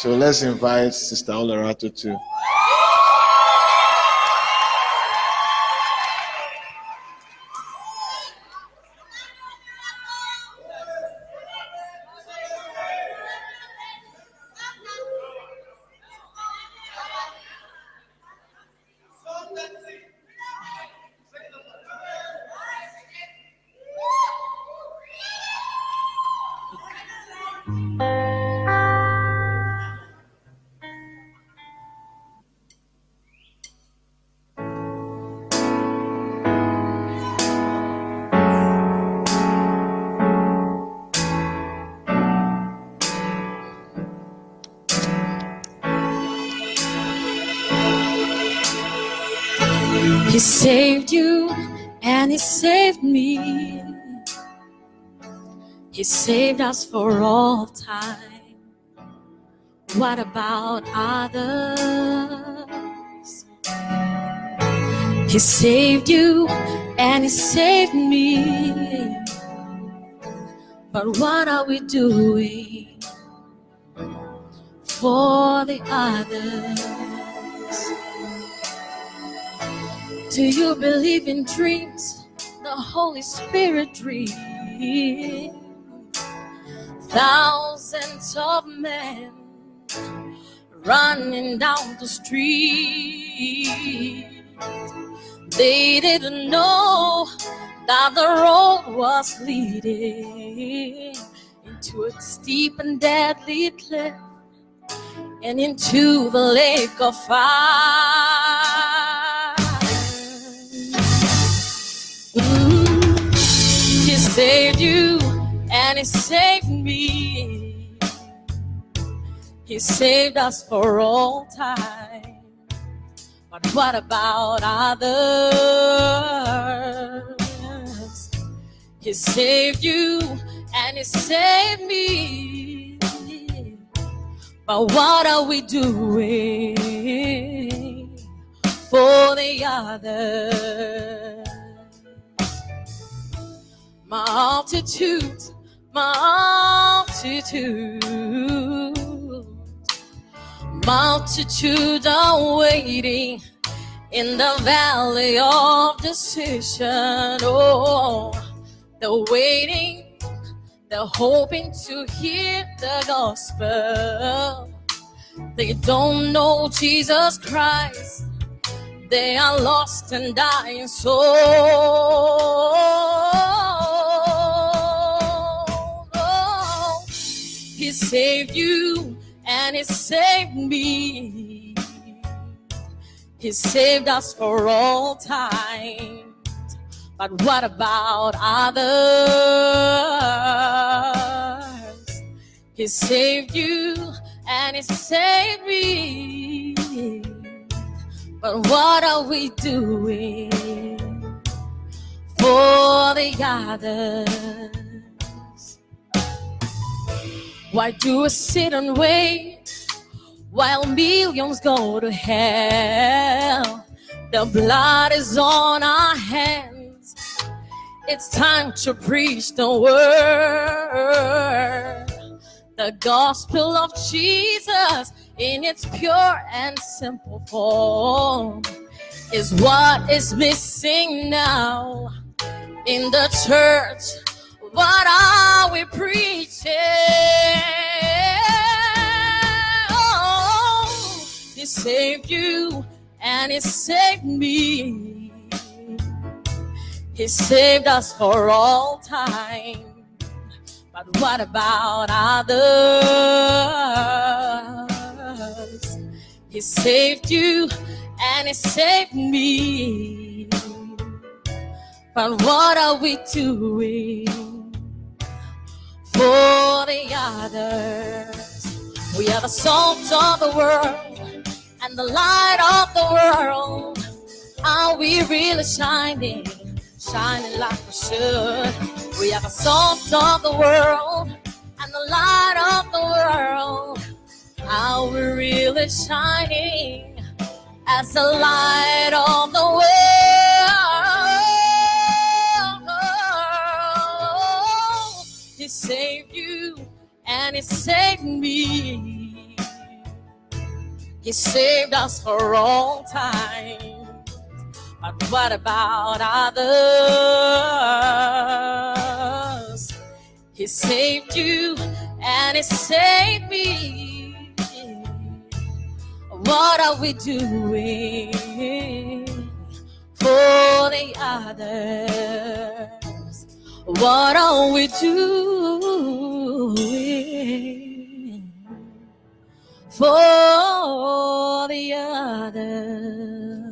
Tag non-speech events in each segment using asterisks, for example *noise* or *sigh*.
So let's invite Sister Olerato to He saved us for all time. What about others? He saved you and He saved me. But what are we doing for the others? Do you believe in dreams? The Holy Spirit dreams. Thousands of men running down the street. They didn't know that the road was leading into a steep and deadly cliff and into the lake of fire. Mm. He saved you and he saved me. He saved us for all time. But what about others? He saved you and he saved me. But what are we doing for the others? Multitude, multitude, multitude are waiting in the valley of decision. Oh, they're waiting, they're hoping to hear the gospel. They don't know Jesus Christ, they are lost and dying souls. He saved you and He saved me. He saved us for all time. But what about others? He saved you and He saved me. But what are we doing for the others? Why do we sit and wait while millions go to hell? The blood is on our hands. It's time to preach the word. The gospel of Jesus in its pure and simple form is what is missing now in the church. What are we preaching? Oh, he saved you and he saved me. He saved us for all time. But what about others? He saved you and he saved me. But what are we doing for the others. We are the salt of the world and the light of the world. Are we really shining? Shining like we should. We are the salt of the world and the light of the world. Are we really shining as the light of the world? Saved you and He saved me. He saved us for all time. But what about others? He saved you and He saved me. What are we doing for the others? What are we doing for the others?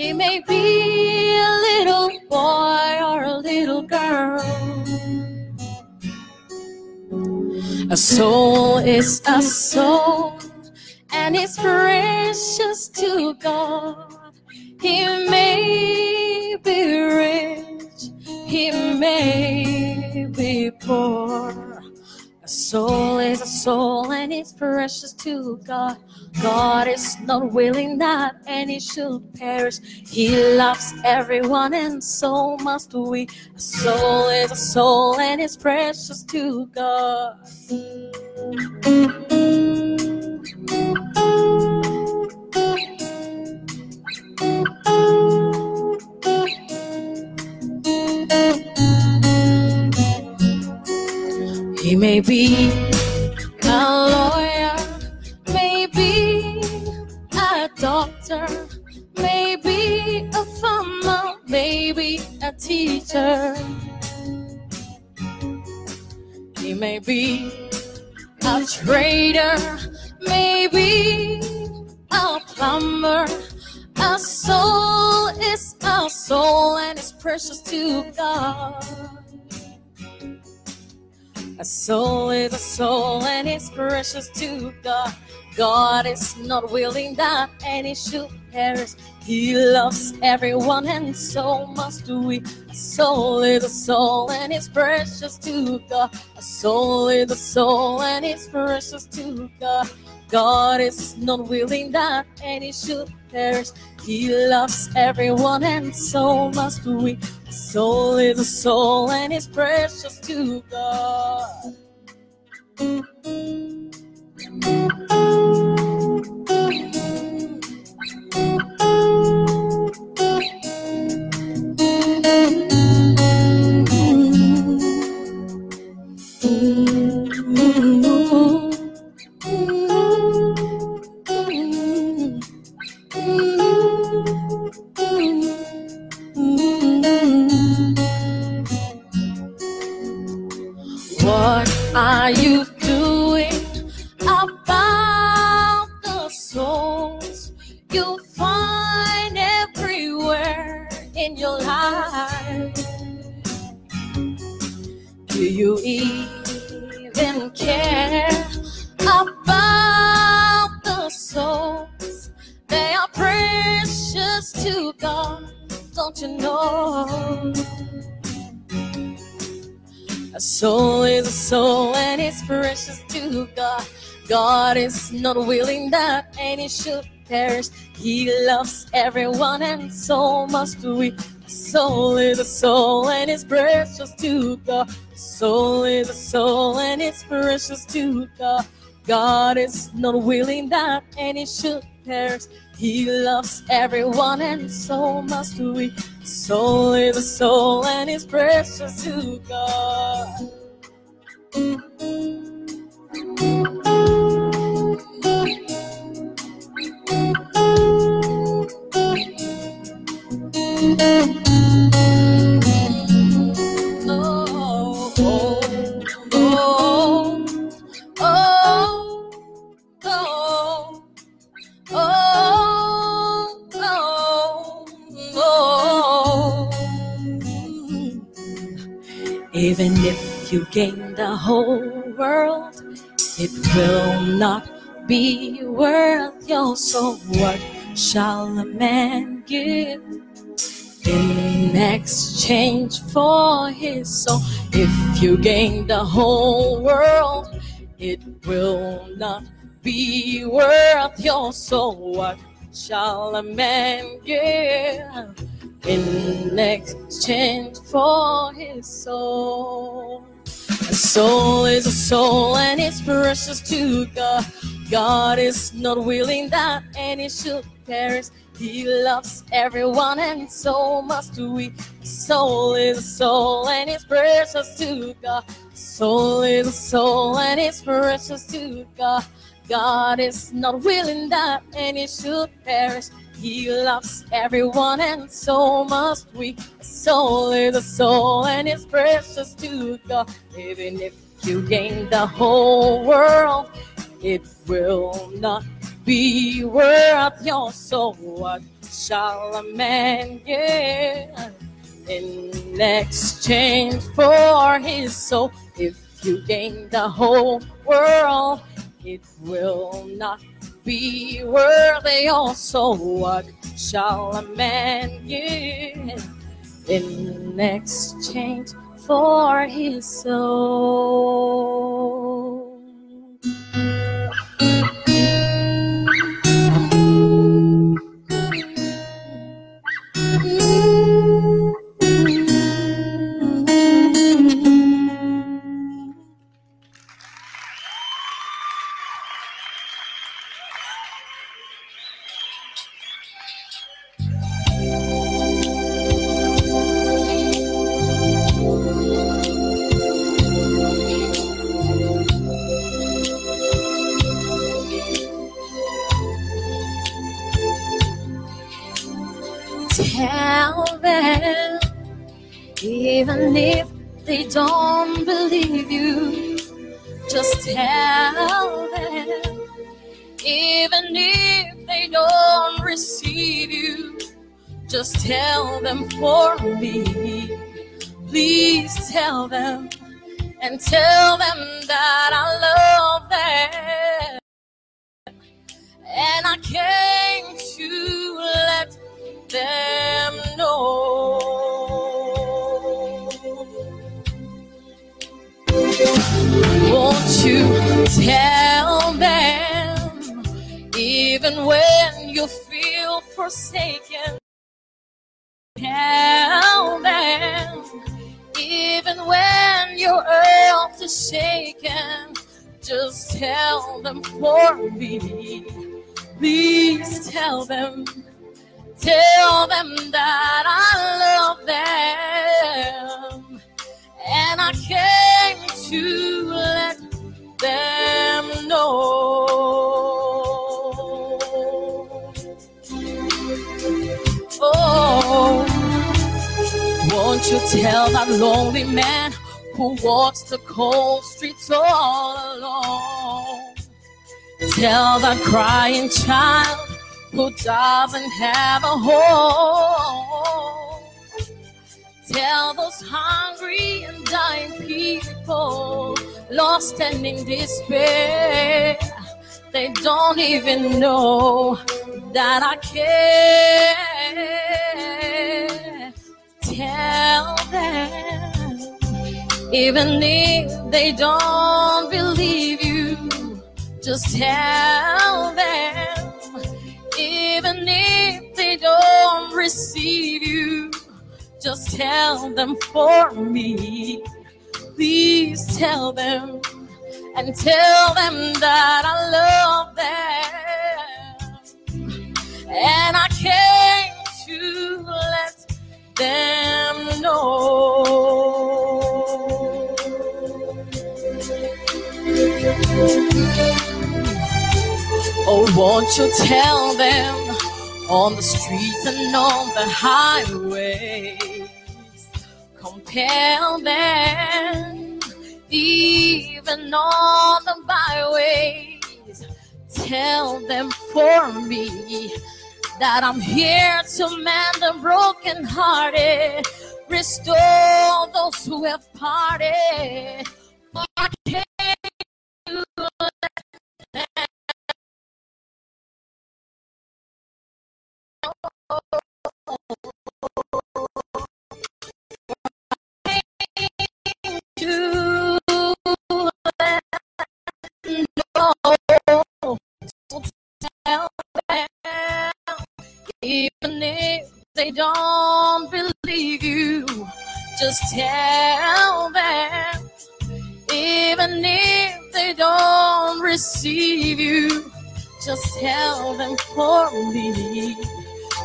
He may be a little boy or a little girl. A soul is a soul, and it's precious to God. He may be rich, he may be poor. Soul is a soul and it's precious to God. God is not willing that any should perish. He loves everyone and so must we. A soul is a soul and it's precious to God. He may be a lawyer, maybe a doctor, maybe a farmer, maybe a teacher. He may be a trader, maybe a plumber. A soul is a soul and it's precious to God. A soul is a soul and it's precious to God. God is not willing that any should perish. He loves everyone and so must we. A soul is a soul and it's precious to God. A soul is a soul and it's precious to God. God is not willing that any should perish. He loves everyone and so must we. A soul is a soul and it's precious to God. Not willing that any should perish. He loves everyone and so must we. Soul is a soul and it's precious to God. Soul is a soul and it's precious to God. God is not willing that any should perish. He loves everyone and so must we. Soul is a soul and it's precious to God. Even if you gain the whole world, it will not be worth your soul. What shall a man give in exchange for his soul? If you gain the whole world, it will not be worth your soul. What shall a man give in exchange for his soul? A soul is a soul and it's precious to God. God is not willing that any should perish. He loves everyone and so must we. Soul is a soul and it's precious to God. Soul is a soul and it's precious to God. God is not willing that any should perish. He loves everyone and so must we. Soul is a soul and it's precious to God. Even if you gain the whole world, it will not be worth your soul. What shall a man give in exchange for his soul? If you gain the whole world, it will not be worthy soul. What shall a man give in exchange for his soul? Tell them and tell them that I love them. And I came to let them know. Won't you tell them, even when you feel forsaken? Tell them, even when your earth is shaken, just tell them for me. Please tell them, tell them that I love them. And I came to let them know. You tell that lonely man who walks the cold streets all alone? Tell that crying child who doesn't have a home. Tell those hungry and dying people lost and in despair. They don't even know that I care. Tell them, even if they don't believe you, just tell them, even if they don't receive you, Just tell them for me. Please tell them and tell them that I love them. And I came to let them know. Oh, won't you tell them on the streets and on the highways? Compel them, even on the byways. Tell them for me that I'm here to mend the broken hearted, restore those who have parted. Even if they don't believe you, just tell them. Even if they don't receive you, just tell them for me.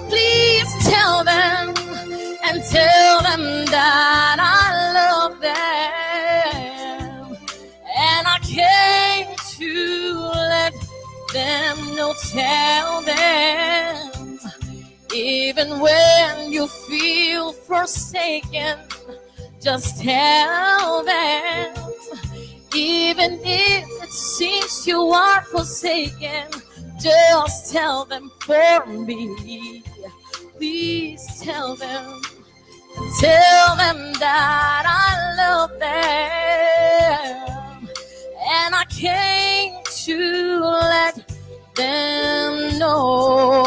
Please tell them and tell them that I love them. And I came to let them know, tell them. Even when you feel forsaken, just tell them. Even if it seems you are forsaken, just tell them for me. Please tell them. Tell them that I love them. And I came to let them know.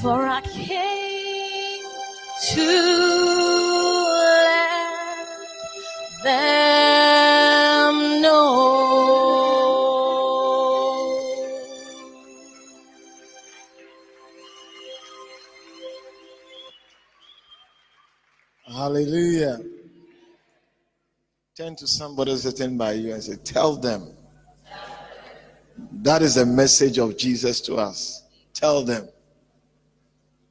For I came to let them know. Hallelujah. Turn to somebody sitting by you and say, Tell them. That is the message of Jesus to us. Tell them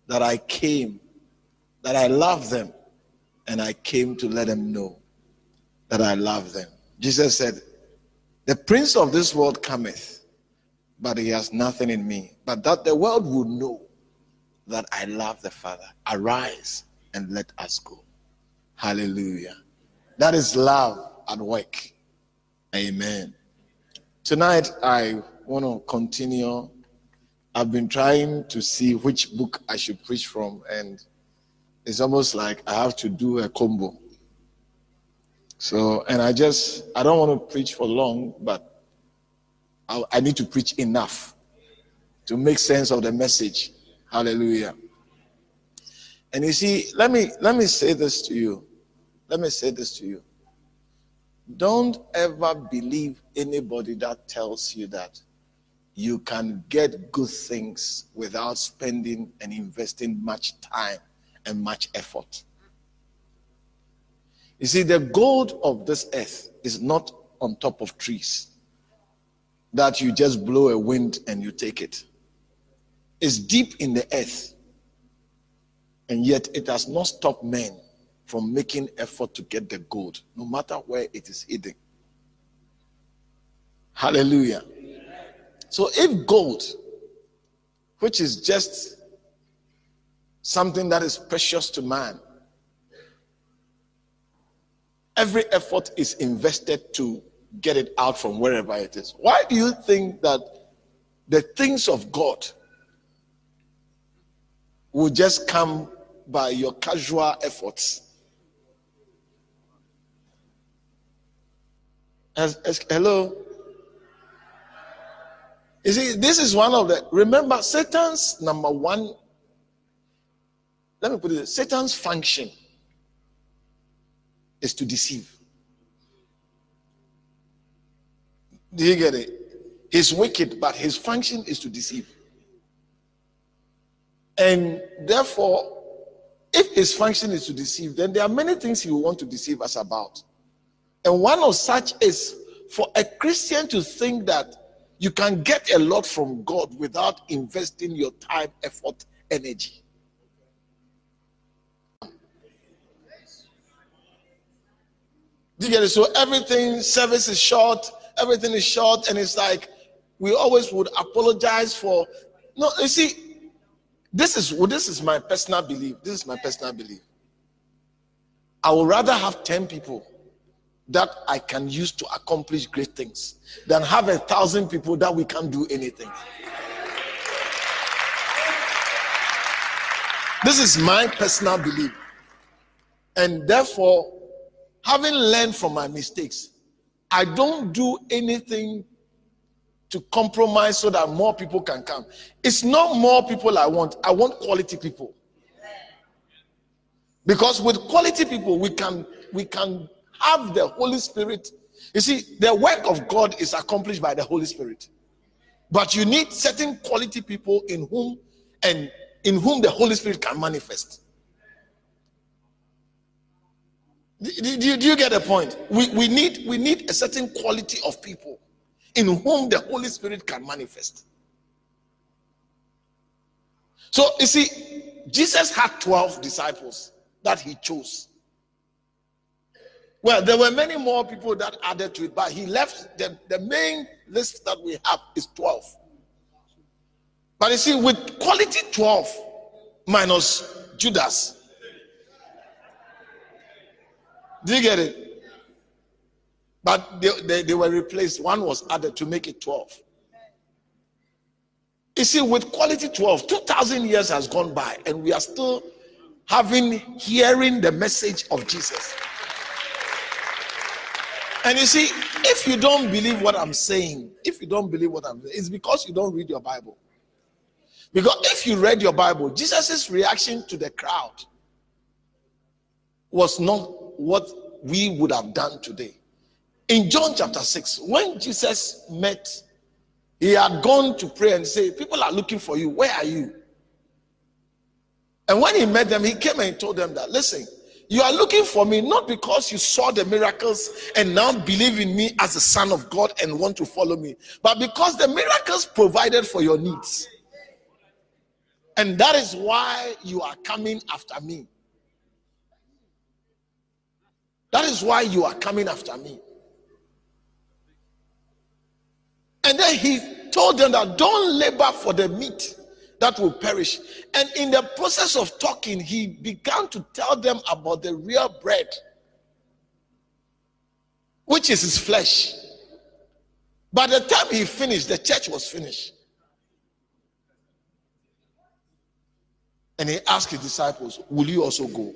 that I came, that I love them, and I came to let them know that I love them. Jesus said, The prince of this world cometh, but he has nothing in me, but that the world would know that I love the Father. Arise and let us go. Hallelujah. That is love at work. Amen. Tonight, I want to continue. I've been trying to see which book I should preach from, and it's almost like I have to do a combo. So, and I just, I don't want to preach for long, but I, I need to preach enough to make sense of the message. Hallelujah. And you see, let me let me say this to you. Let me say this to you. Don't ever believe anybody that tells you that you can get good things without spending and investing much time and much effort. You see, the gold of this earth is not on top of trees that you just blow a wind and you take it. It's deep in the earth. And yet it has not stopped men from making effort to get the gold, no matter where it is hidden. Hallelujah. So if gold, which is just something that is precious to man, every effort is invested to get it out from wherever it is. Why do you think that the things of God will just come by your casual efforts? As, as, hello? You see, this is one of the. Remember, Satan's number one. Let me put it. Satan's function is to deceive. Do you get it? He's wicked, but his function is to deceive. And therefore, if his function is to deceive, then there are many things he will want to deceive us about. And one of such is for a Christian to think that you can get a lot from God without investing your time, effort, energy. Do you get it? So everything, service is short, everything is short, and it's like we always would apologize for. No, you see, this is well, this is my personal belief. This is my personal belief. I would rather have 10 people that I can use to accomplish great things than have a thousand people that we can't do anything. This is my personal belief. And therefore, having learned from my mistakes, I don't do anything to compromise so that more people can come. It's not more people I want, I want quality people. Because with quality people, we can we can have the Holy Spirit. You see, the work of God is accomplished by the Holy Spirit. But you need certain quality people in whom and in whom the Holy Spirit can manifest. Do, do, do you get the point? We, we need we need a certain quality of people in whom the Holy Spirit can manifest. So you see, Jesus had 12 disciples that he chose. Well, there were many more people that added to it, but he left the, the main list that we have is 12. But you see, with quality 12 minus Judas. Do you get it? But they, they, they were replaced. One was added to make it 12. You see, with quality 12, 2,000 years has gone by, and we are still having hearing the message of Jesus. And you see, if you don't believe what I'm saying, if you don't believe what I'm saying, it's because you don't read your Bible. Because if you read your Bible, Jesus' reaction to the crowd was not what we would have done today. In John chapter 6, when Jesus met, he had gone to pray and say, People are looking for you. Where are you? And when he met them, he came and told them that, listen, you are looking for me not because you saw the miracles and now believe in me as the Son of God and want to follow me, but because the miracles provided for your needs. And that is why you are coming after me. That is why you are coming after me. And then he told them that don't labor for the meat that will perish. And in the process of talking, he began to tell them about the real bread, which is his flesh. By the time he finished, the church was finished. And he asked his disciples, Will you also go?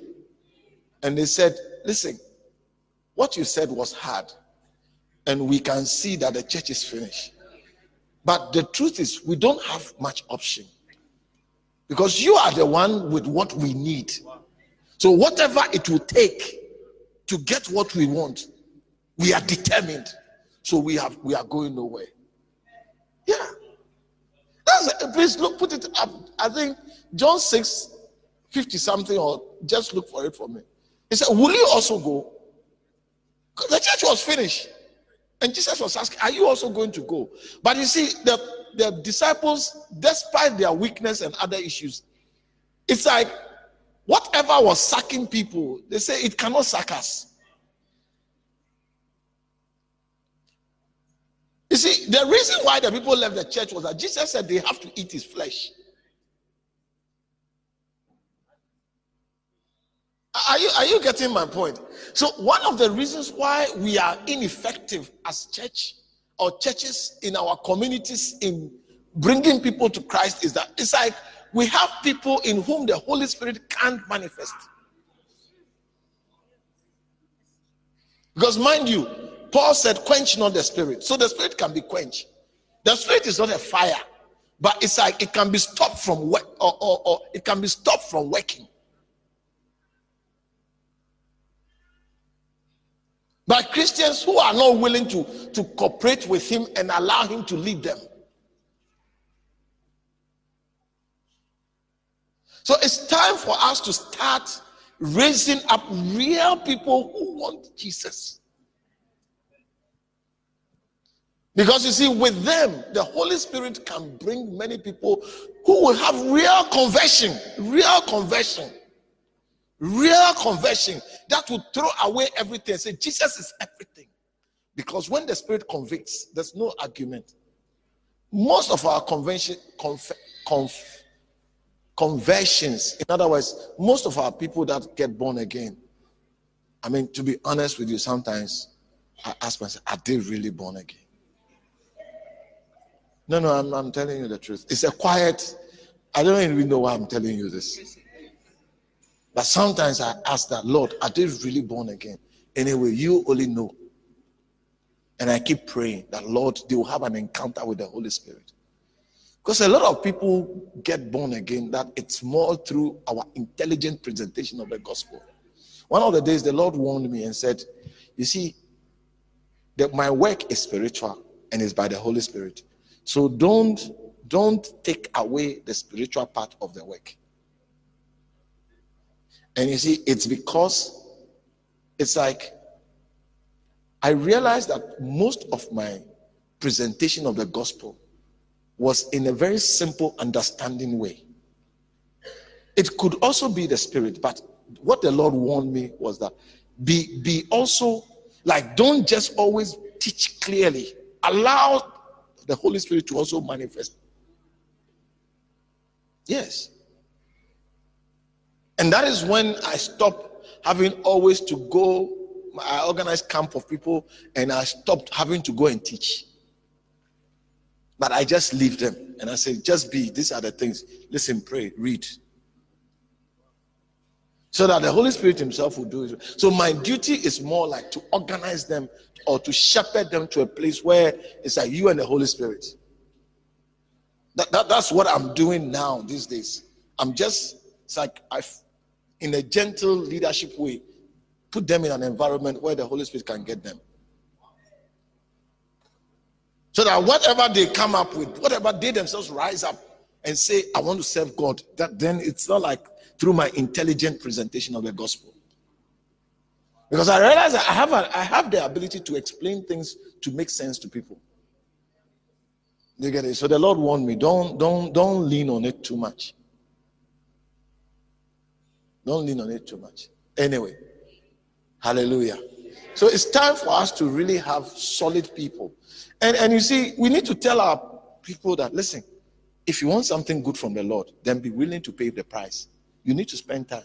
And they said, Listen, what you said was hard. And we can see that the church is finished. But the truth is, we don't have much option. Because you are the one with what we need. So, whatever it will take to get what we want, we are determined. So we have we are going nowhere. Yeah. That's please look, put it up. I think John 6, 50 something, or just look for it for me. He said, Will you also go? The church was finished. And Jesus was asking, Are you also going to go? But you see, the the disciples, despite their weakness and other issues, it's like whatever was sucking people, they say it cannot suck us. You see, the reason why the people left the church was that Jesus said they have to eat his flesh. Are you, are you getting my point? So, one of the reasons why we are ineffective as church or churches in our communities in bringing people to Christ is that it's like we have people in whom the Holy Spirit can't manifest. Because, mind you, Paul said, quench not the spirit. So the spirit can be quenched. The spirit is not a fire, but it's like it can be stopped from work or, or, or it can be stopped from working. By Christians who are not willing to, to cooperate with him and allow him to lead them. So it's time for us to start raising up real people who want Jesus. Because you see, with them, the Holy Spirit can bring many people who will have real conversion, real conversion, real conversion that will throw away everything. Say, Jesus is everything. Because when the Spirit convicts, there's no argument. Most of our convention, conf, conf, conversions, in other words, most of our people that get born again, I mean, to be honest with you, sometimes I ask myself, are they really born again? No, no, I'm, I'm telling you the truth. It's a quiet, I don't even know why I'm telling you this. But sometimes I ask that, Lord, are they really born again? Anyway, you only know. And I keep praying that, Lord, they will have an encounter with the Holy Spirit. Because a lot of people get born again, that it's more through our intelligent presentation of the gospel. One of the days, the Lord warned me and said, You see, that my work is spiritual and is by the Holy Spirit. So don't don't take away the spiritual part of the work. And you see, it's because it's like I realized that most of my presentation of the gospel was in a very simple, understanding way. It could also be the spirit, but what the Lord warned me was that be be also like don't just always teach clearly. Allow the Holy Spirit to also manifest. Yes. And that is when I stopped having always to go. I organized camp of people and I stopped having to go and teach. But I just leave them and I say, just be, these are the things. Listen, pray, read. So that the Holy Spirit Himself will do it. So my duty is more like to organize them or to shepherd them to a place where it's like you and the Holy Spirit. That, that, that's what I'm doing now these days. I'm just, it's like I've, in a gentle leadership way, put them in an environment where the Holy Spirit can get them. So that whatever they come up with, whatever they themselves rise up and say, I want to serve God, that then it's not like through my intelligent presentation of the gospel. Because I realize I have, a, I have the ability to explain things to make sense to people. You get it? So the Lord warned me, don't, don't, don't lean on it too much. Don't lean on it too much. Anyway, hallelujah. So it's time for us to really have solid people. And, and you see, we need to tell our people that, listen, if you want something good from the Lord, then be willing to pay the price. You need to spend time.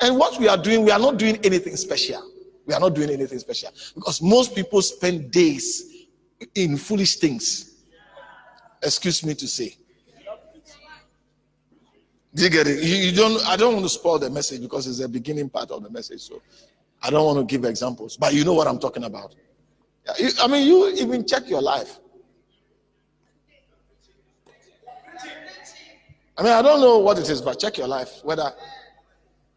And what we are doing, we are not doing anything special. We are not doing anything special because most people spend days in foolish things. Excuse me to say. Do you get it? You, you, don't. I don't want to spoil the message because it's the beginning part of the message. So I don't want to give examples, but you know what I'm talking about. I mean, you even check your life. I mean, I don't know what it is, but check your life whether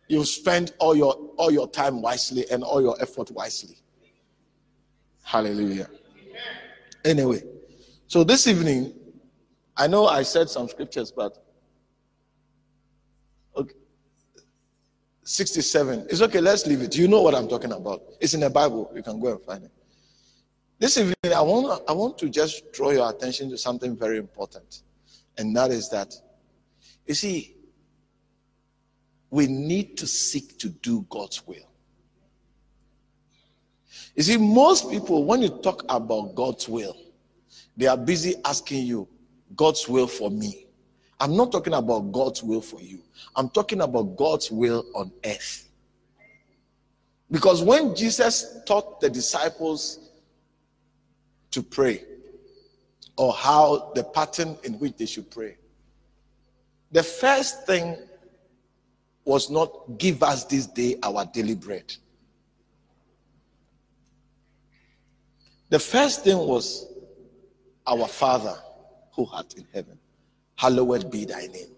you spend all your all your time wisely and all your effort wisely. Hallelujah. Anyway, so this evening, I know I said some scriptures, but 67. It's okay, let's leave it. You know what I'm talking about. It's in the Bible. You can go and find it. This evening, I want, I want to just draw your attention to something very important, and that is that, you see, we need to seek to do God's will. You see, most people, when you talk about God's will, they are busy asking you, God's will for me. I'm not talking about God's will for you. I'm talking about God's will on earth. Because when Jesus taught the disciples to pray, or how the pattern in which they should pray, the first thing was not give us this day our daily bread. The first thing was our Father who art in heaven, hallowed be thy name.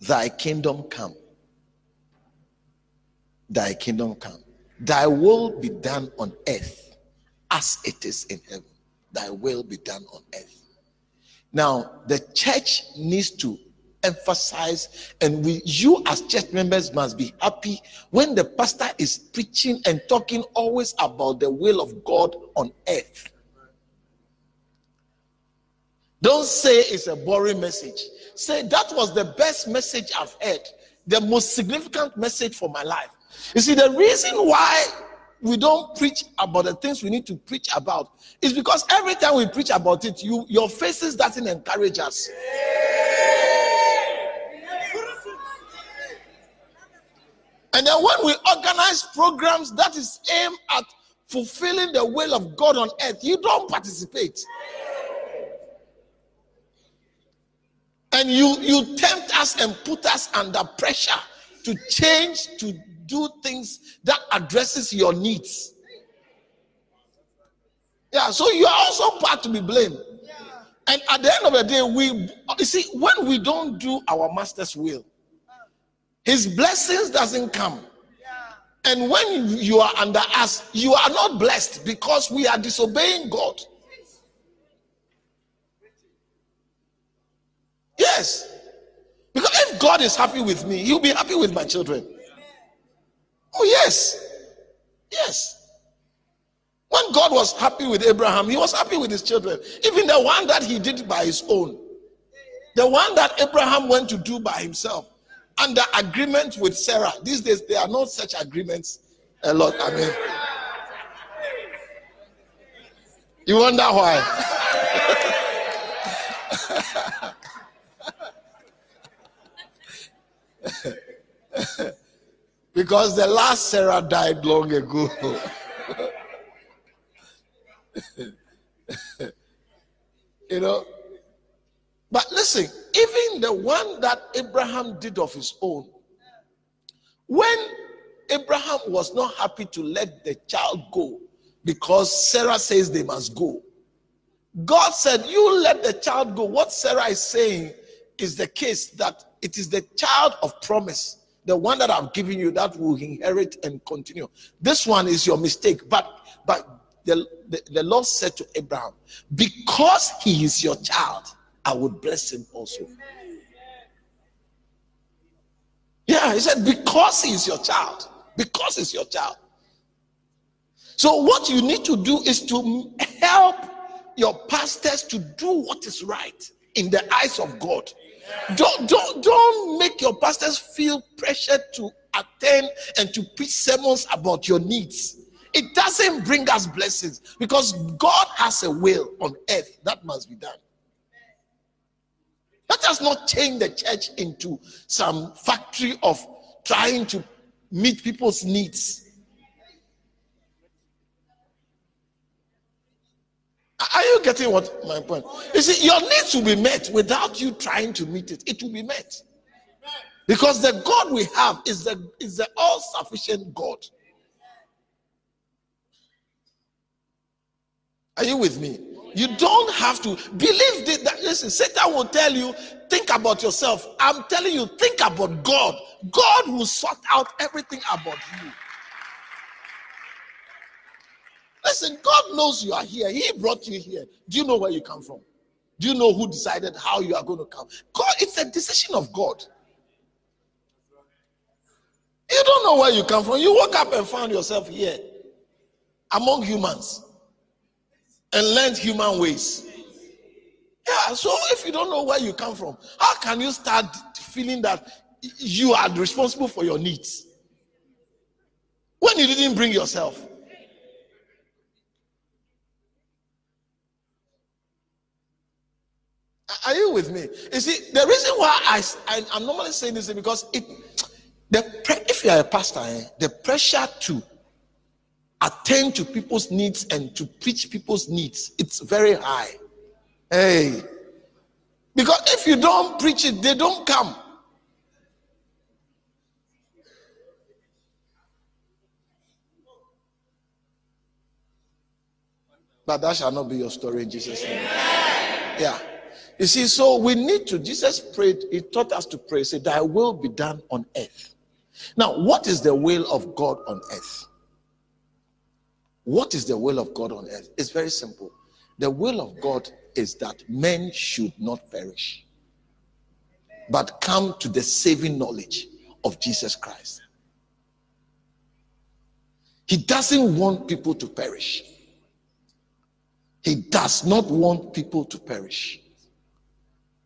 Thy kingdom come. Thy kingdom come. Thy will be done on earth as it is in heaven. Thy will be done on earth. Now, the church needs to emphasize, and we, you as church members must be happy when the pastor is preaching and talking always about the will of God on earth. Don't say it's a boring message. Say that was the best message I've heard, the most significant message for my life. You see, the reason why we don't preach about the things we need to preach about is because every time we preach about it, you your faces doesn't encourage us. And then when we organize programs that is aimed at fulfilling the will of God on earth, you don't participate. And you you tempt us and put us under pressure to change to do things that addresses your needs. Yeah, so you are also part to be blamed. And at the end of the day, we you see when we don't do our master's will, his blessings doesn't come. And when you are under us, you are not blessed because we are disobeying God. Yes. Because if God is happy with me, he'll be happy with my children. Oh, yes. Yes. When God was happy with Abraham, he was happy with his children. Even the one that he did by his own. The one that Abraham went to do by himself under agreement with Sarah. These days, there are not such agreements a lot. I mean, you wonder why? *laughs* *laughs* because the last Sarah died long ago. *laughs* you know, but listen, even the one that Abraham did of his own, when Abraham was not happy to let the child go because Sarah says they must go, God said, You let the child go. What Sarah is saying is the case that it is the child of promise, the one that I've given you that will inherit and continue. This one is your mistake, but but the, the, the Lord said to Abraham, Because he is your child, I would bless him also. Yeah, he said, because he is your child. Because he's your child. So, what you need to do is to help your pastors to do what is right in the eyes of God. Don't, don't, don't make your pastors feel pressure to attend and to preach sermons about your needs. It doesn't bring us blessings because God has a will on earth that must be done. Let us not change the church into some factory of trying to meet people's needs. Are you getting what my point? You see, your needs will be met without you trying to meet it. It will be met. Because the God we have is the is the all-sufficient God. Are you with me? You don't have to believe that. Listen, Satan will tell you, think about yourself. I'm telling you, think about God. God will sort out everything about you. Listen, God knows you are here. He brought you here. Do you know where you come from? Do you know who decided how you are going to come? God, it's a decision of God. You don't know where you come from. You woke up and found yourself here among humans and learned human ways. Yeah, so if you don't know where you come from, how can you start feeling that you are responsible for your needs when you didn't bring yourself? Are you with me? You see, the reason why I, I am normally saying this is because it the if you are a pastor, eh, the pressure to attend to people's needs and to preach people's needs, it's very high. Hey. Because if you don't preach it, they don't come. But that shall not be your story in Jesus' name. Yeah. You see, so we need to, Jesus prayed, he taught us to pray, say, Thy will be done on earth. Now, what is the will of God on earth? What is the will of God on earth? It's very simple. The will of God is that men should not perish. but come to the saving knowledge of Jesus Christ. He doesn't want people to perish. He does not want people to perish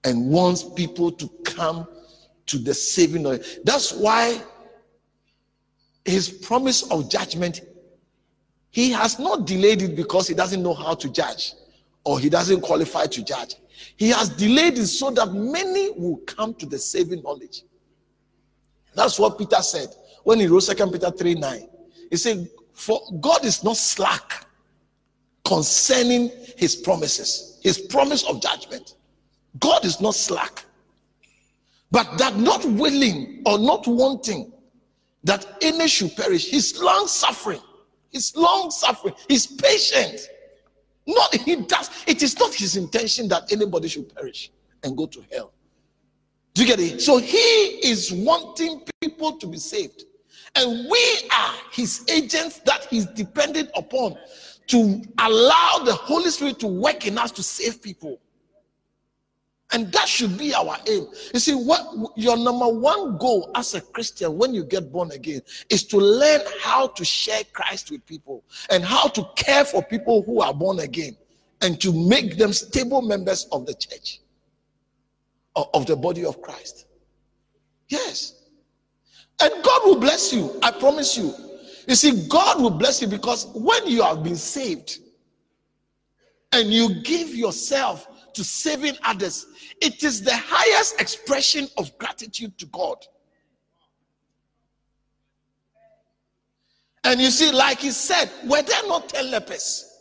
and wants people to come to the saving knowledge. That's why his promise of judgment, he has not delayed it because he doesn't know how to judge or he doesn't qualify to judge. He has delayed it so that many will come to the saving knowledge. That's what Peter said when he wrote Second Peter 3 9. He said, For God is not slack concerning his promises, his promise of judgment. God is not slack, but that not willing or not wanting that any should perish. He's long suffering. He's long suffering. He's patient. Not he does. It is not his intention that anybody should perish and go to hell. Do you get it? So he is wanting people to be saved. And we are his agents that he's dependent upon to allow the Holy Spirit to work in us to save people. And that should be our aim. You see, what your number one goal as a Christian when you get born again is to learn how to share Christ with people and how to care for people who are born again and to make them stable members of the church uh, of the body of Christ. Yes. And God will bless you. I promise you. You see, God will bless you because when you have been saved and you give yourself to saving others, it is the highest expression of gratitude to God. And you see, like he said, were there not 10 lepers?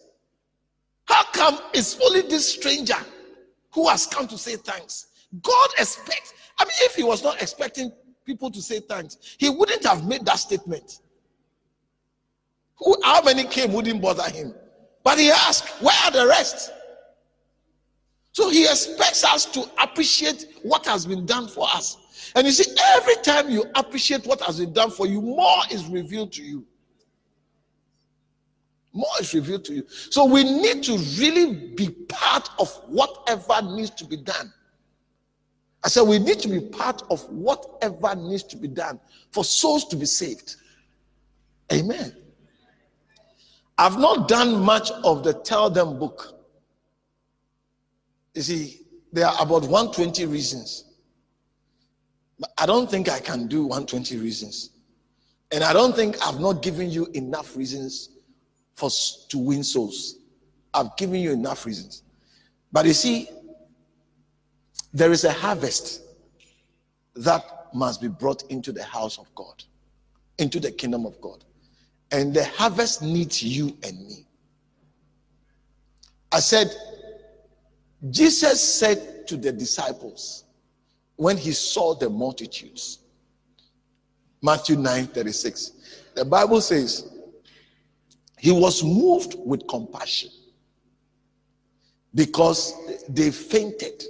How come it's only this stranger who has come to say thanks? God expects, I mean, if he was not expecting people to say thanks, he wouldn't have made that statement. Who, how many came wouldn't bother him? But he asked, Where are the rest? So he expects us to appreciate what has been done for us. And you see, every time you appreciate what has been done for you, more is revealed to you. More is revealed to you. So we need to really be part of whatever needs to be done. I said, we need to be part of whatever needs to be done for souls to be saved. Amen. I've not done much of the Tell Them book you see, there are about 120 reasons. But I don't think I can do 120 reasons. And I don't think I've not given you enough reasons for to win souls. I've given you enough reasons. But you see, there is a harvest that must be brought into the house of God, into the kingdom of God. And the harvest needs you and me. I said, Jesus said to the disciples when he saw the multitudes, Matthew 9 36, the Bible says, he was moved with compassion because they fainted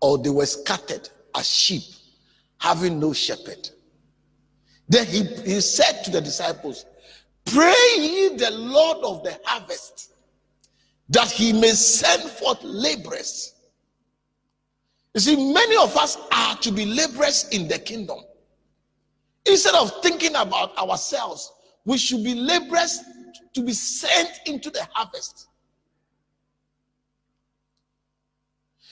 or they were scattered as sheep, having no shepherd. Then he, he said to the disciples, Pray ye the Lord of the harvest that he may send forth laborers. You see, many of us are to be laborers in the kingdom. Instead of thinking about ourselves, we should be laborers to be sent into the harvest.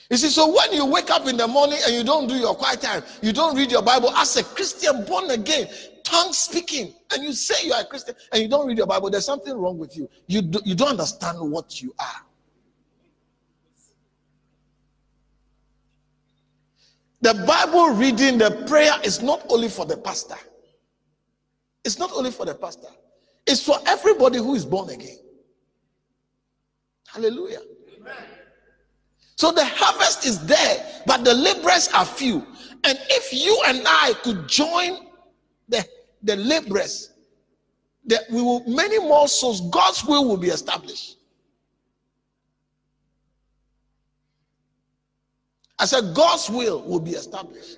You see, so when you wake up in the morning and you don't do your quiet time, you don't read your Bible as a Christian born again, tongue speaking, and you say you are a Christian and you don't read your Bible, there's something wrong with you. You, do, you don't understand what you are. The Bible reading, the prayer is not only for the pastor. It's not only for the pastor. It's for everybody who is born again. Hallelujah. Amen. So the harvest is there, but the laborers are few. And if you and I could join the, the laborers, that we will many more souls, God's will will be established. I said, God's will will be established.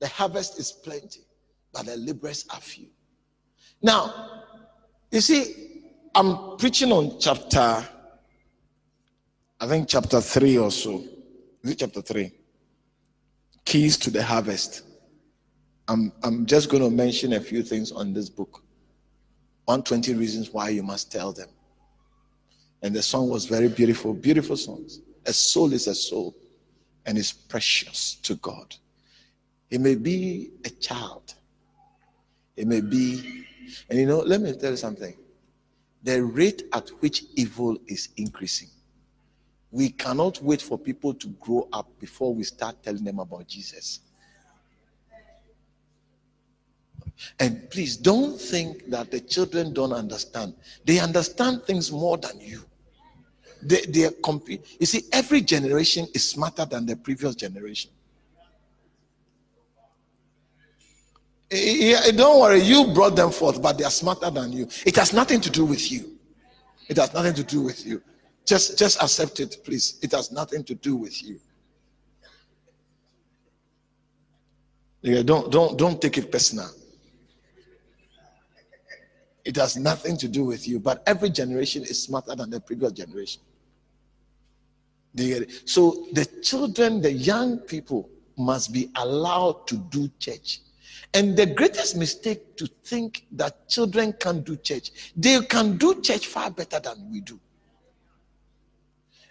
The harvest is plenty, but the laborers are few. Now, you see, I'm preaching on chapter, I think chapter 3 or so. Is it chapter 3? Keys to the Harvest. I'm, I'm just going to mention a few things on this book 120 Reasons Why You Must Tell Them. And the song was very beautiful, beautiful songs. A soul is a soul and is precious to God. It may be a child, it may be, and you know, let me tell you something the rate at which evil is increasing. We cannot wait for people to grow up before we start telling them about Jesus. And please don't think that the children don't understand. They understand things more than you. They, they are comp- you see, every generation is smarter than the previous generation. Yeah, don't worry, you brought them forth, but they are smarter than you. It has nothing to do with you. It has nothing to do with you. Just, just accept it, please. It has nothing to do with you. Yeah, don't, don't, don't take it personal. It has nothing to do with you. But every generation is smarter than the previous generation. Do you get it? So the children, the young people, must be allowed to do church. And the greatest mistake to think that children can do church, they can do church far better than we do.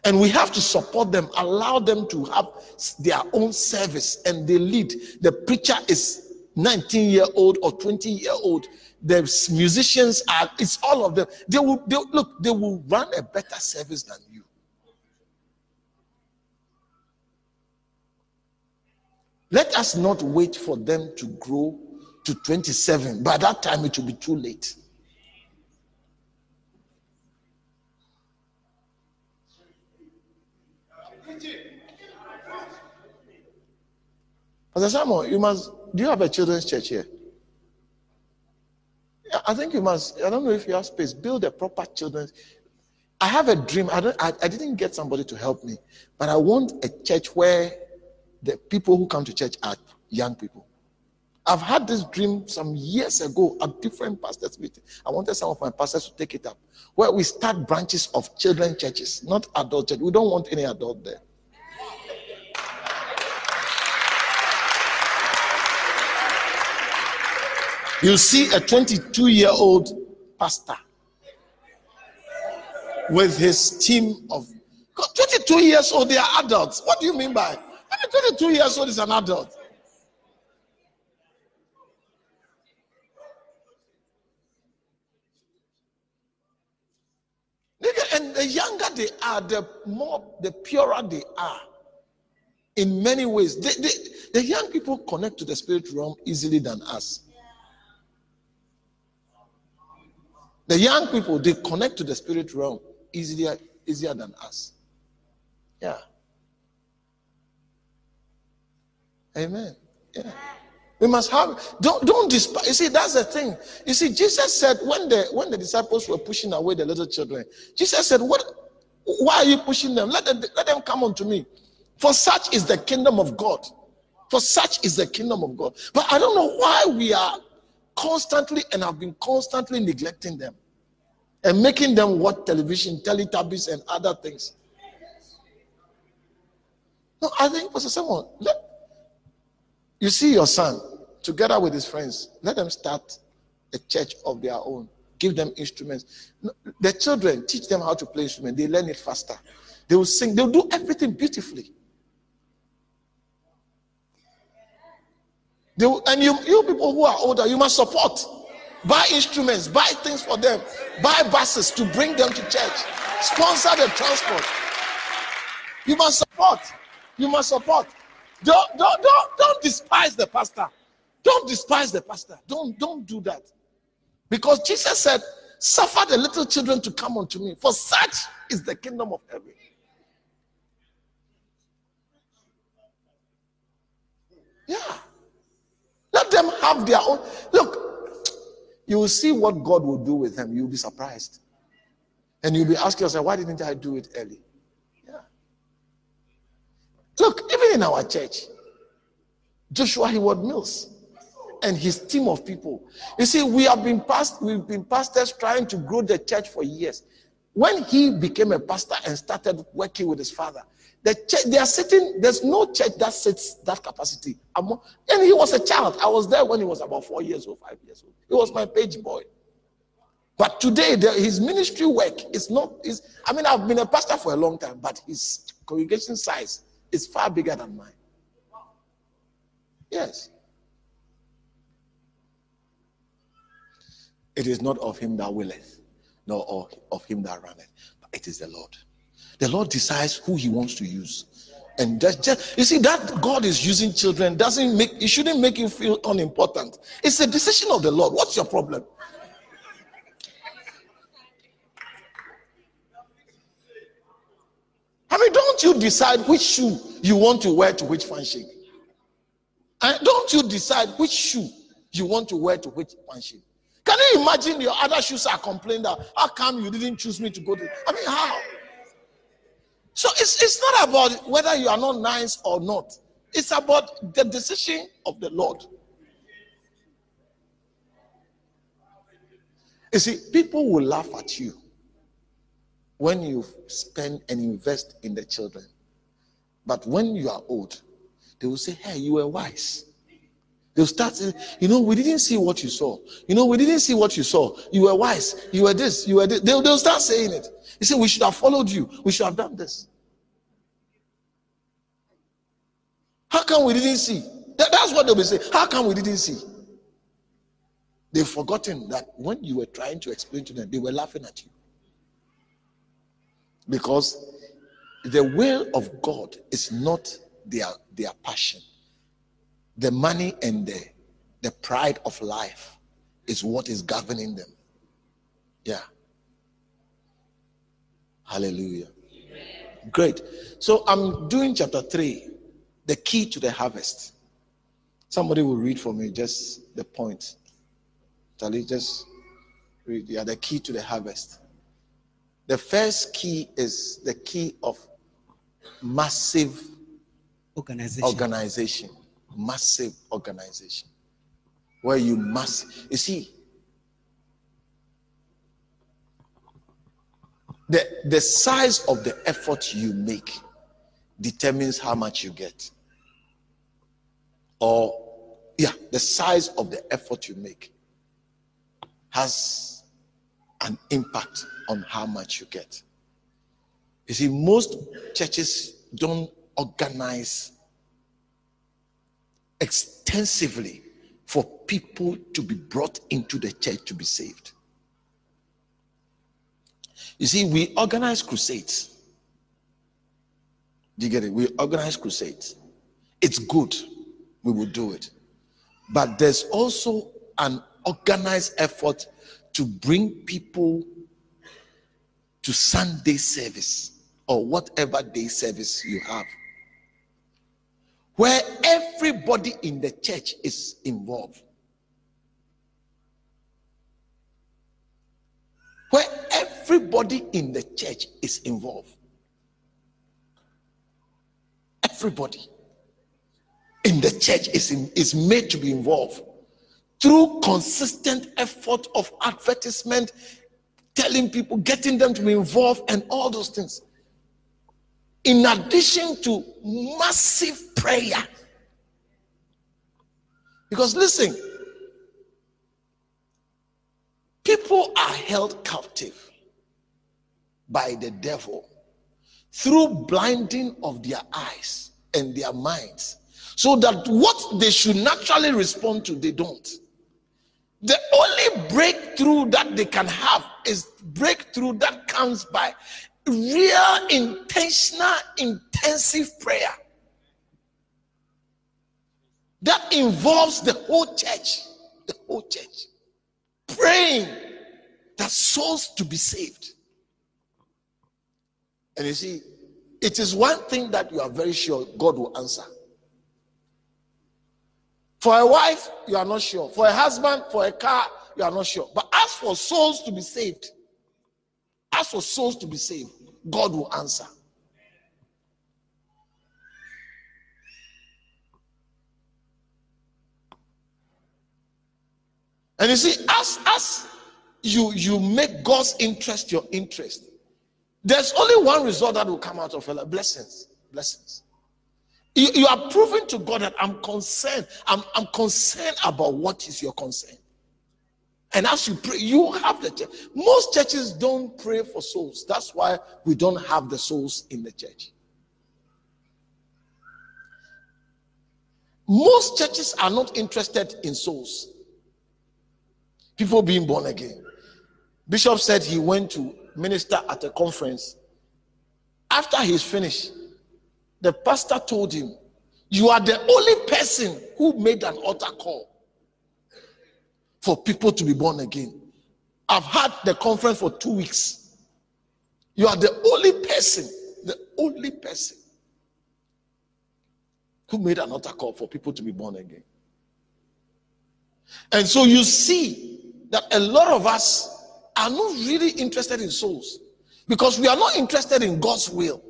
And we have to support them, allow them to have their own service, and they lead. The preacher is 19 year old or 20 year old. The musicians are, it's all of them. They will, they, look, they will run a better service than you. Let us not wait for them to grow to 27. By that time, it will be too late. Pastor Samuel, you must. Do you have a children's church here? I think you must. I don't know if you have space. Build a proper children's. I have a dream. I don't. I, I didn't get somebody to help me, but I want a church where the people who come to church are young people. I've had this dream some years ago at different pastors' meetings. I wanted some of my pastors to take it up, where we start branches of children churches, not adult church. We don't want any adult there. You see a 22 year old pastor with his team of 22 years old, they are adults. What do you mean by 22 years old is an adult? And the younger they are, the more, the purer they are. In many ways, they, they, the young people connect to the spirit realm easily than us. The young people, they connect to the spirit realm easier, easier than us. Yeah. Amen. Yeah. We must have don't don't despise. You see, that's the thing. You see, Jesus said when the when the disciples were pushing away the little children, Jesus said, What why are you pushing them? Let them let them come unto me. For such is the kingdom of God. For such is the kingdom of God. But I don't know why we are constantly and I've been constantly neglecting them and making them watch television, Teletubbies, and other things. No, I think, Pastor Someone, let, you see your son together with his friends, let them start a church of their own. Give them instruments. The children, teach them how to play instruments. They learn it faster. They will sing, they'll do everything beautifully. They and you, you people who are older, you must support. Buy instruments, buy things for them, buy buses to bring them to church, sponsor the transport. You must support. You must support. Don't, don't, don't, don't despise the pastor. Don't despise the pastor. Don't, don't do that. Because Jesus said, Suffer the little children to come unto me, for such is the kingdom of heaven. Yeah. Let them have their own. Look, you will see what God will do with them. You'll be surprised. And you'll be asking yourself, why didn't I do it early? Yeah. Look, even in our church, Joshua Heward Mills and his team of people. You see, we have been past, we've been pastors trying to grow the church for years. when he became a pastor and started working with his father, the church, they are sitting, there's no church that sits that capacity. And he was a child. I was there when he was about four years old, five years old. He was my page boy. But today, the, his ministry work is not, is, I mean, I've been a pastor for a long time, but his congregation size is far bigger than mine. Yes. It is not of him that willeth, nor of him that runneth, but it is the Lord. The Lord decides who He wants to use. And that's just you see that God is using children doesn't make it shouldn't make you feel unimportant. It's a decision of the Lord. What's your problem? I mean, don't you decide which shoe you want to wear to which function? And don't you decide which shoe you want to wear to which function? Can you imagine your other shoes are complaining that how come you didn't choose me to go to? I mean, how? So it's, it's not about whether you are not nice or not. It's about the decision of the Lord. You see, people will laugh at you when you spend and invest in the children. But when you are old, they will say, Hey, you were wise. They'll start You know, we didn't see what you saw. You know, we didn't see what you saw. You were wise. You were this. You were this. They'll, they'll start saying it. He say, We should have followed you. We should have done this. How come we didn't see? That, that's what they'll be saying. How come we didn't see? They've forgotten that when you were trying to explain to them, they were laughing at you. Because the will of God is not their, their passion. The money and the, the pride of life is what is governing them. Yeah. Hallelujah. Amen. Great. So I'm doing chapter 3, the key to the harvest. Somebody will read for me just the point. Charlie, just read. Yeah, the key to the harvest. The first key is the key of massive organization. organization. Massive organization. Where you must, you see, The, the size of the effort you make determines how much you get. Or, yeah, the size of the effort you make has an impact on how much you get. You see, most churches don't organize extensively for people to be brought into the church to be saved. You see, we organize crusades. Do you get it? We organize crusades. It's good. We will do it. But there's also an organized effort to bring people to Sunday service or whatever day service you have, where everybody in the church is involved. Where everybody in the church is involved. Everybody in the church is, in, is made to be involved through consistent effort of advertisement, telling people, getting them to be involved, and all those things. In addition to massive prayer. Because listen, people are held captive by the devil through blinding of their eyes and their minds so that what they should naturally respond to they don't the only breakthrough that they can have is breakthrough that comes by real intentional intensive prayer that involves the whole church the whole church praying that souls to be saved and you see, it is one thing that you are very sure God will answer. For a wife, you are not sure. For a husband, for a car, you are not sure. But as for souls to be saved, as for souls to be saved, God will answer. And you see, as as you you make God's interest your interest, There's only one result that will come out of it blessings. Blessings. You, you are proving to God that I'm concerned. I'm, I'm concerned about what is your concern. And as you pray, you have the church. Most churches don't pray for souls. That's why we don't have the souls in the church. Most churches are not interested in souls. People being born again. Bishop said he went to minister at a conference. After he's finished, the pastor told him, You are the only person who made an altar call for people to be born again. I've had the conference for two weeks. You are the only person, the only person who made an altar call for people to be born again. And so you see that a lot of us are not really interested in souls because we are not interested in God's will.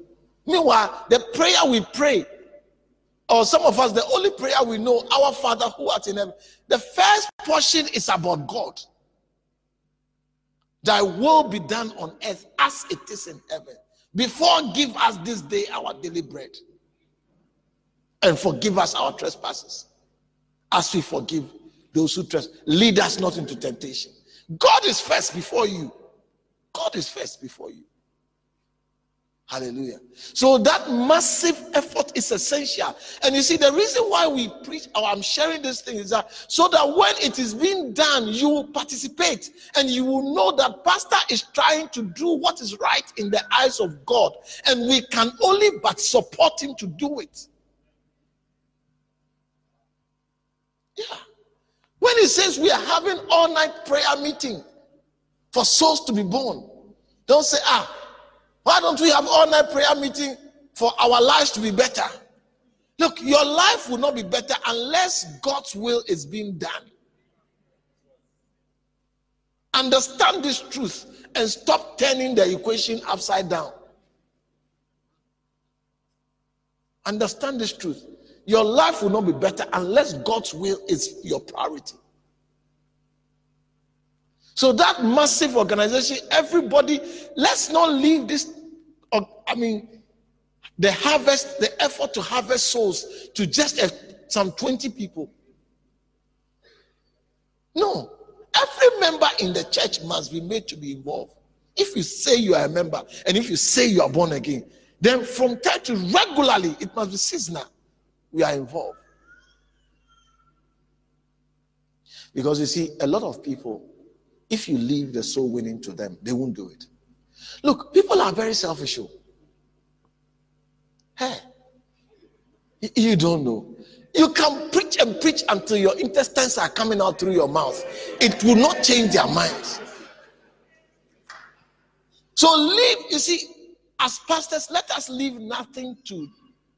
Meanwhile, the prayer we pray, or some of us, the only prayer we know, our Father who art in heaven, the first portion is about God. Thy will be done on earth as it is in heaven. Before give us this day our daily bread. And forgive us our trespasses. As we forgive those who trespass. Lead us not into temptation. God is first before you. God is first before you. Hallelujah. So that massive effort is essential. And you see, the reason why we preach or I'm sharing this thing is that so that when it is being done, you will participate and you will know that Pastor is trying to do what is right in the eyes of God. And we can only but support him to do it. Yeah. When he says we are having all night prayer meeting for souls to be born, don't say, ah, why don't we have all night prayer meeting for our lives to be better? Look, your life will not be better unless God's will is being done. Understand this truth and stop turning the equation upside down. Understand this truth. Your life will not be better unless God's will is your priority. So that massive organization, everybody, let's not leave this. Uh, I mean, the harvest, the effort to harvest souls to just a, some 20 people. No, every member in the church must be made to be involved. If you say you are a member and if you say you are born again, then from time to regularly, it must be seasonal. We are involved. Because you see, a lot of people if you leave the soul winning to them, they won't do it. Look, people are very selfish. Oh. Hey, you don't know. You can preach and preach until your intestines are coming out through your mouth. It will not change their minds. So leave, you see, as pastors, let us leave nothing to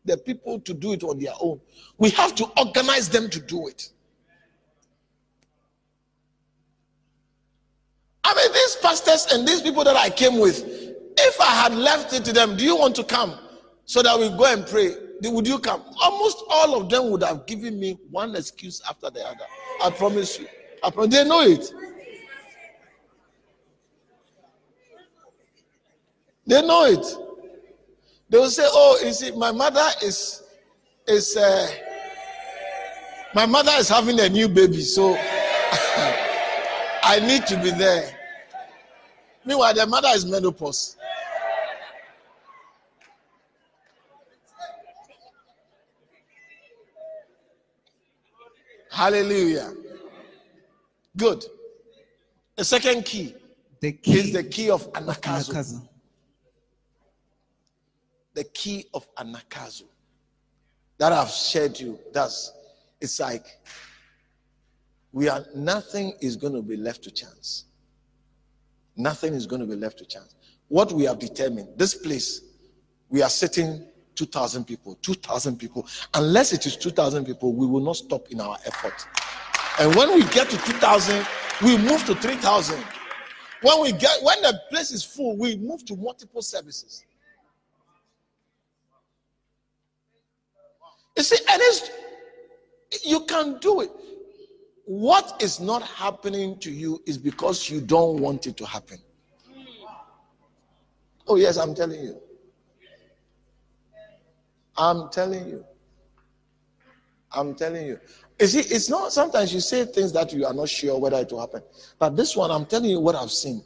the people to do it on their own. We have to organize them to do it. I mean, these pastors and these people that I came with, if I had left it to them, do you want to come so that we go and pray? Would you come? Almost all of them would have given me one excuse after the other. I promise you. I promise. They know it. They know it. They will say, "Oh, you see, my mother is is uh, my mother is having a new baby, so *laughs* I need to be there." Meanwhile, the mother is menopause. Hallelujah. Good. The second key, the key is the key of anagkazo. anagkazo. The key of anagkazo that I've shared you. That's it's like we are nothing is going to be left to chance. Nothing is going to be left to chance. What we have determined, this place, we are sitting 2,000 people, 2,000 people. Unless it is 2,000 people, we will not stop in our effort. And when we get to 2,000, we move to 3,000. When we get, when the place is full, we move to multiple services. You see, and it's, you can do it. What is not happening to you is because you don't want it to happen. Oh, yes, I'm telling you. I'm telling you. I'm telling you. You see, it's not sometimes you say things that you are not sure whether it will happen. But this one, I'm telling you what I've seen.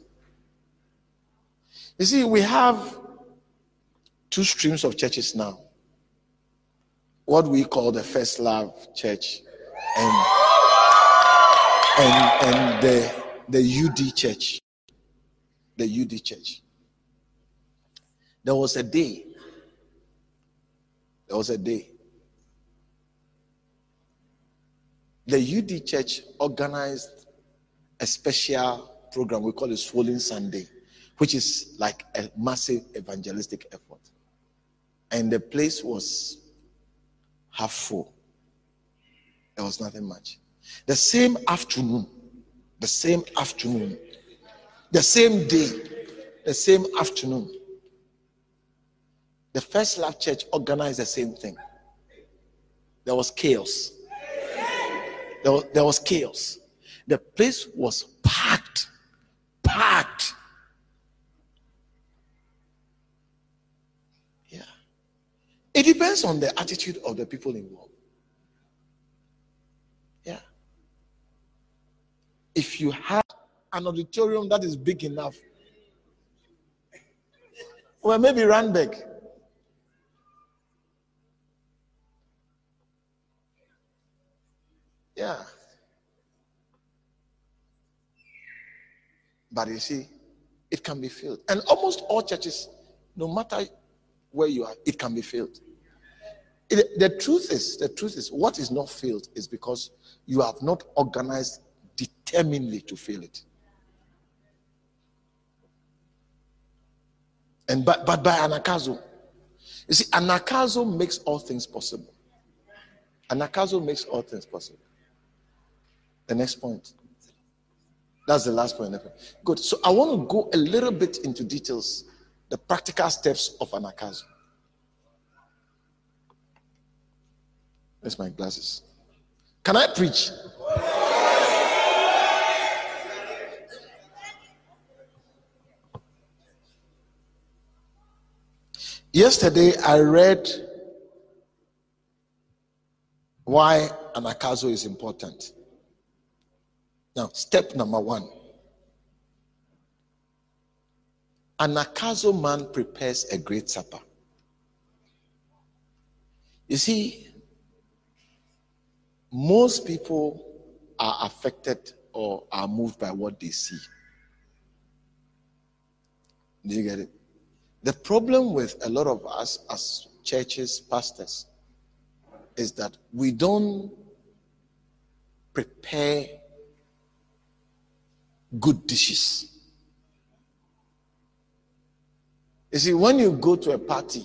You see, we have two streams of churches now. What we call the First Love Church and, and, and the, the UD Church. The UD Church. There was a day. There was a day. The UD Church organized a special program we call it Swollen Sunday, which is like a massive evangelistic effort. And the place was half full. There was nothing much. The same afternoon, the same afternoon, the same day, the same afternoon, the First Love Church organized the same thing. There was chaos. There was, there was chaos. The place was packed. Packed. Yeah. It depends on the attitude of the people involved. Yeah. If you have an auditorium that is big enough, well, maybe Randburg. Yeah. But you see, it can be filled. And almost all churches, no matter where you are, it can be filled. It, the truth is, the truth is, what is not filled is because you have not organized determinedly to fail it. And but, but by anagkazo, you see, anagkazo makes all things possible. Anagkazo makes all things possible. The next point. That's the last point. Good. So I want to go a little bit into details, the practical steps of anagkazo. Where's my glasses? Can I preach? Yesterday I read why anagkazo is important. Now, step number one. Anagkazo man prepares a great supper. You see, most people are affected or are moved by what they see. Do you get it? The problem with a lot of us as churches, pastors, is that we don't prepare good dishes. You see, when you go to a party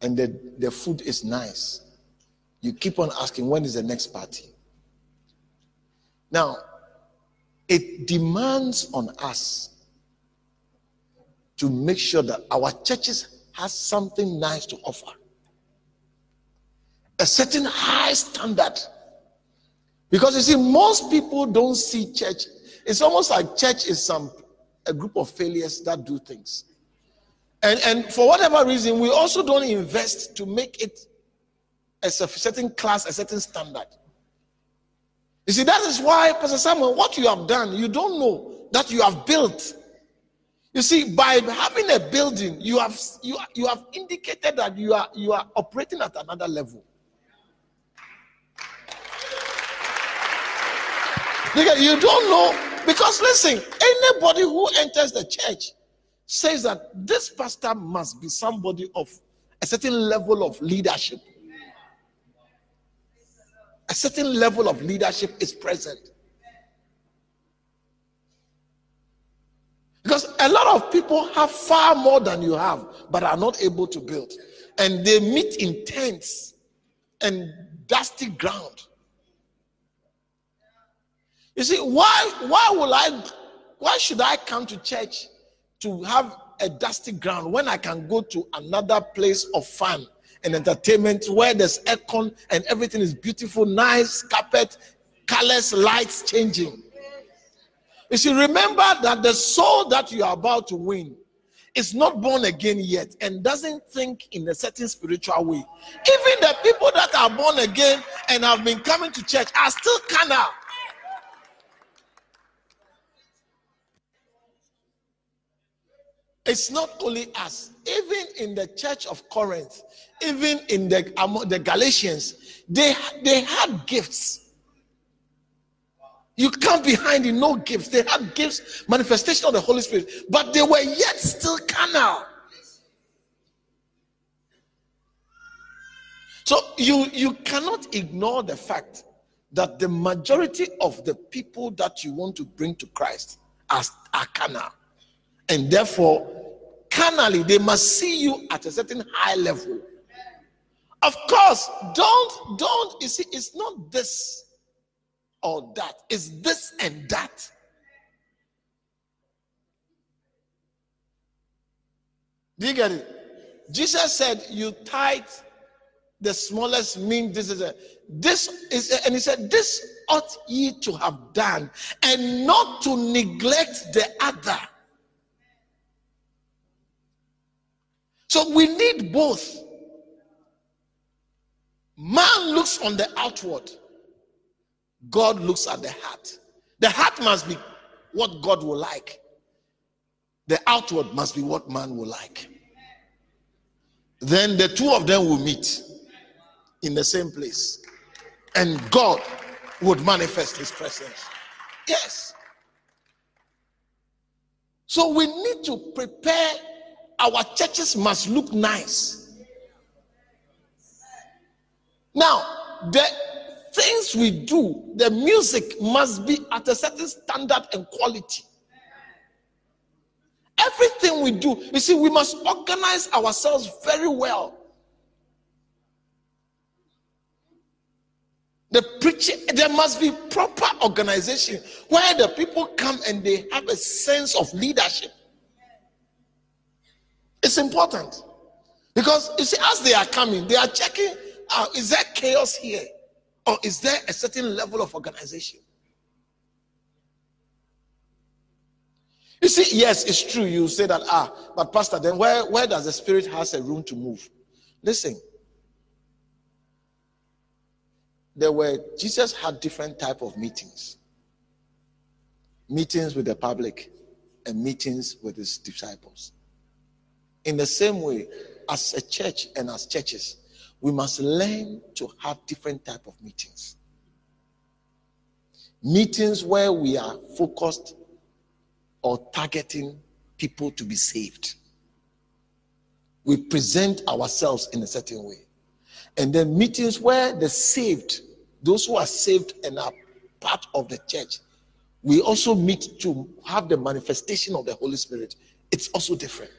and the, the food is nice, you keep on asking, when is the next party? Now, it demands on us to make sure that our churches has something nice to offer. A certain high standard because you see, most people don't see church. It's almost like church is some a group of failures that do things. And, and for whatever reason, we also don't invest to make it a certain class, a certain standard. You see, that is why, Pastor Samuel, what you have done, you don't know that you have built. You see, by having a building, you have you, you have indicated that you are you are operating at another level. You don't know because listen, anybody who enters the church says that this pastor must be somebody of a certain level of leadership. A certain level of leadership is present. Because a lot of people have far more than you have, but are not able to build. And they meet in tents and dusty ground. You see, why why will I why should I come to church to have a dusty ground when I can go to another place of fun and entertainment where there's aircon and everything is beautiful, nice, carpet, colors, lights changing. You see, remember that the soul that you are about to win is not born again yet and doesn't think in a certain spiritual way, even the people that are born again and have been coming to church are still carnal. It's not only us, even in the church of Corinth, even in the, the Galatians, they, they had gifts. You can't be hiding no gifts. They had gifts, manifestation of the Holy Spirit, but they were yet still carnal. So you you cannot ignore the fact that the majority of the people that you want to bring to Christ are, are carnal. And therefore, carnally, they must see you at a certain high level. Of course, don't, don't, you see, it's not this or that, it's this and that. Do you get it? Jesus said, You tithe the smallest mean this is a this is a, and he said, This ought ye to have done, and not to neglect the other. So we need both. Man looks on the outward, God looks at the heart. The heart must be what God will like, the outward must be what man will like. Then the two of them will meet in the same place, and God would manifest his presence. Yes. So we need to prepare our churches must look nice. Now, the things we do, the music must be at a certain standard and quality. Everything we do, you see, we must organize ourselves very well. The preaching, there must be proper organization where the people come and they have a sense of leadership. It's important. Because you see, as they are coming, they are checking uh, is there chaos here? Or is there a certain level of organization? You see, yes, it's true. You say that, ah, but Pastor, then where, where does the Spirit has a room to move? Listen. There were Jesus had different type of meetings. Meetings with the public and meetings with his disciples. In the same way, as a church and as churches, we must learn to have different type of meetings. Meetings where we are focused or targeting people to be saved. We present ourselves in a certain way. And then meetings where the saved, those who are saved and are part of the church, we also meet to have the manifestation of the Holy Spirit. It's also different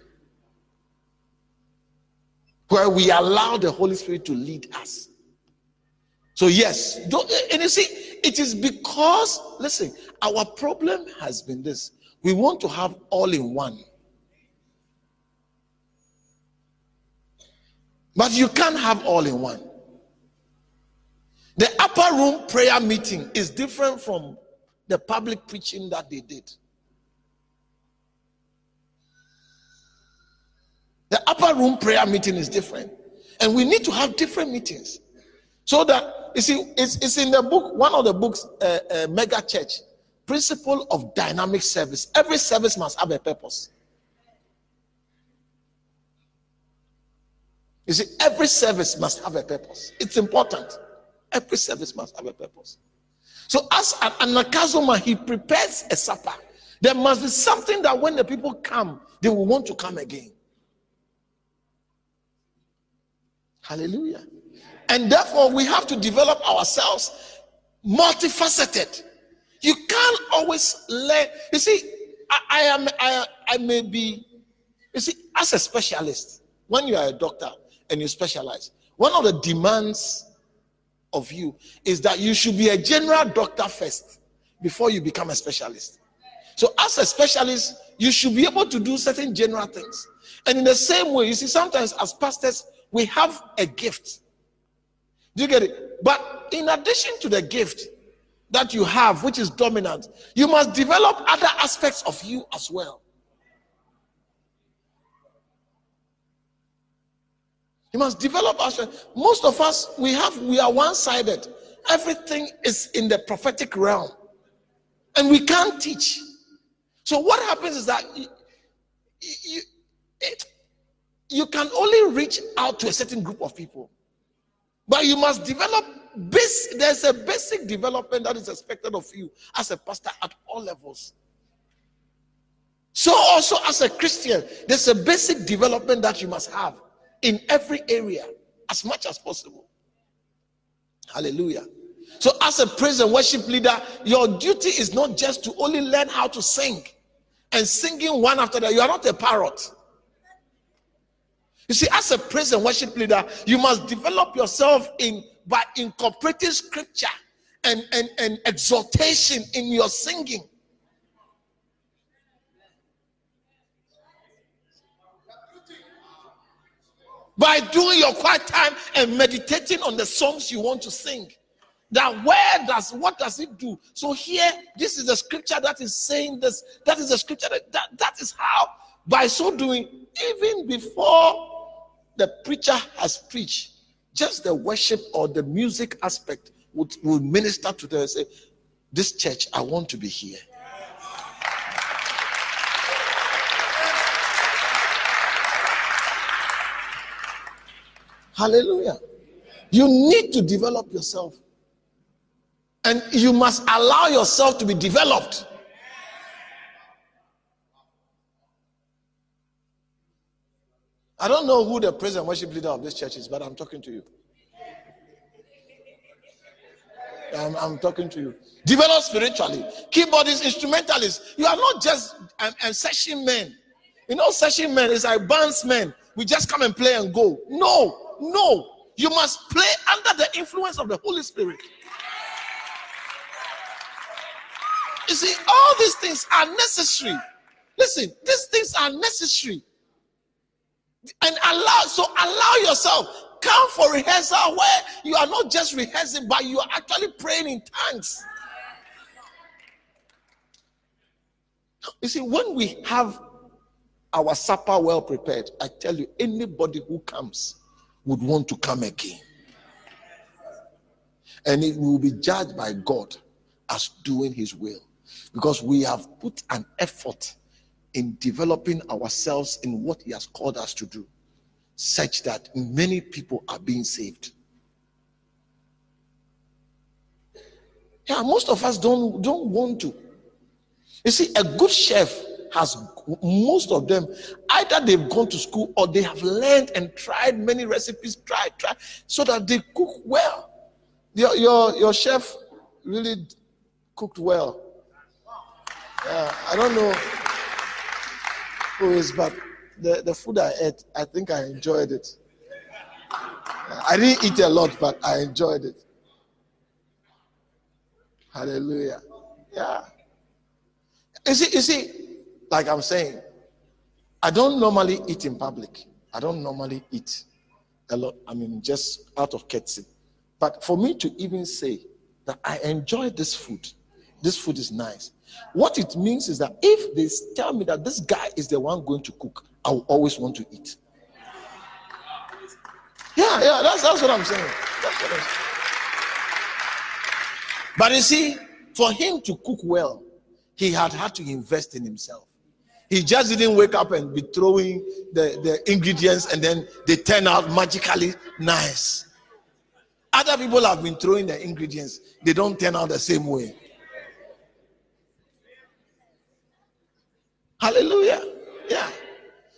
where we allow the Holy Spirit to lead us. So, yes, and you see, it is because, listen, our problem has been this we want to have all in one. But you can't have all in one. The upper room prayer meeting is different from the public preaching that they did. The upper room prayer meeting is different. And we need to have different meetings. So that, you see, it's, it's in the book, one of the books, uh, uh, Mega Church, Principle of Dynamic Service. Every service must have a purpose. You see, every service must have a purpose. It's important. Every service must have a purpose. So, as an anagkazo man, he prepares a supper. There must be something that when the people come, they will want to come again. Hallelujah. And therefore, we have to develop ourselves multifaceted. You can't always learn. You see, I, I am I, I may be, you see, as a specialist, when you are a doctor and you specialize, one of the demands of you is that you should be a general doctor first before you become a specialist. So, as a specialist, you should be able to do certain general things. And in the same way, you see, sometimes as pastors, we have a gift. Do you get it? But in addition to the gift that you have, which is dominant, you must develop other aspects of you as well. You must develop us. Most of us, we have, we are one-sided. Everything is in the prophetic realm, and we can't teach. So what happens is that you, you, it, you can only reach out to a certain group of people, but you must develop. Base, there's a basic development that is expected of you as a pastor at all levels. So also as a Christian, there's a basic development that you must have in every area as much as possible. Hallelujah. So, as a praise and worship leader, your duty is not just to only learn how to sing and singing one after the. Other. You are not a parrot. You see, as a praise and worship leader, you must develop yourself in by incorporating scripture and, and, and exaltation in your singing. by doing your quiet time and meditating on the songs you want to sing. That where does what does it do? So here, this is the scripture that is saying this. That is the scripture that, that, that is how, by so doing, even before the preacher has preached, just the worship or the music aspect would, would minister to them and say, This church, I want to be here. Hallelujah. You need to develop yourself. And you must allow yourself to be developed. I don't know who the and worship leader of this church is, but I'm talking to you. I'm, I'm talking to you. Develop spiritually. Keyboardists, instrumentalists. You are not just um, session men. You know, session men is like bands men. We just come and play and go. No. No, you must play under the influence of the Holy Spirit. You see, all these things are necessary. Listen, these things are necessary. And allow, so allow yourself. Come for rehearsal where you are not just rehearsing, but you are actually praying in tongues. You see, when we have our supper well prepared, I tell you, anybody who comes would want to come again. And it will be judged by God as doing his will. Because we have put an effort in developing ourselves in what he has called us to do, such that many people are being saved. Yeah, most of us don't, don't want to. You see, a good chef has most of them either they've gone to school or they have learned and tried many recipes, try, try, so that they cook well. Your your your chef really cooked well. Yeah, I don't know is, but the, the food I ate, I think I enjoyed it. I didn't eat a lot, but I enjoyed it. Hallelujah. Yeah. You see, you see, like I'm saying, I don't normally eat in public. I don't normally eat a lot. I mean, just out of courtesy. But for me to even say that I enjoy this food, this food is nice. What it means is that if they tell me that this guy is the one going to cook, I will always want to eat. Yeah, yeah, that's, that's what I'm saying. What I'm saying. But you see, for him to cook well, he had had to invest in himself. He just didn't wake up and be throwing the, the ingredients and then they turn out magically nice. Other people have been throwing the ingredients, they don't turn out the same way. Hallelujah. Yeah.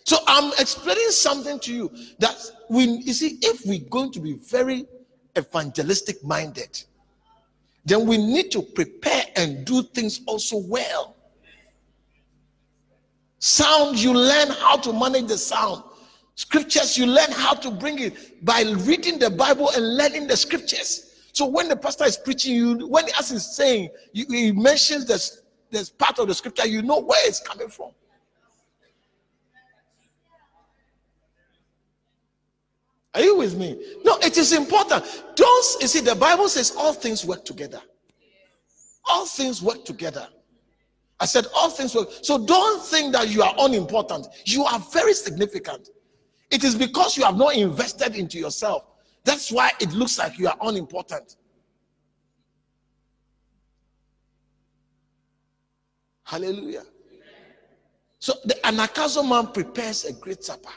So I'm explaining something to you that we you see, if we're going to be very evangelistic minded, then we need to prepare and do things also well. Sound, you learn how to manage the sound. Scriptures, you learn how to bring it by reading the Bible and learning the scriptures. So when the pastor is preaching, you when as he's saying, he mentions this, this part of the scripture, you know where it's coming from. Are you with me? No, it is important. Don't you see the Bible says all things work together. All things work together. I said, all things work. So don't think that you are unimportant. You are very significant. It is because you have not invested into yourself. That's why it looks like you are unimportant. Hallelujah. So the anagkazo man prepares a great supper.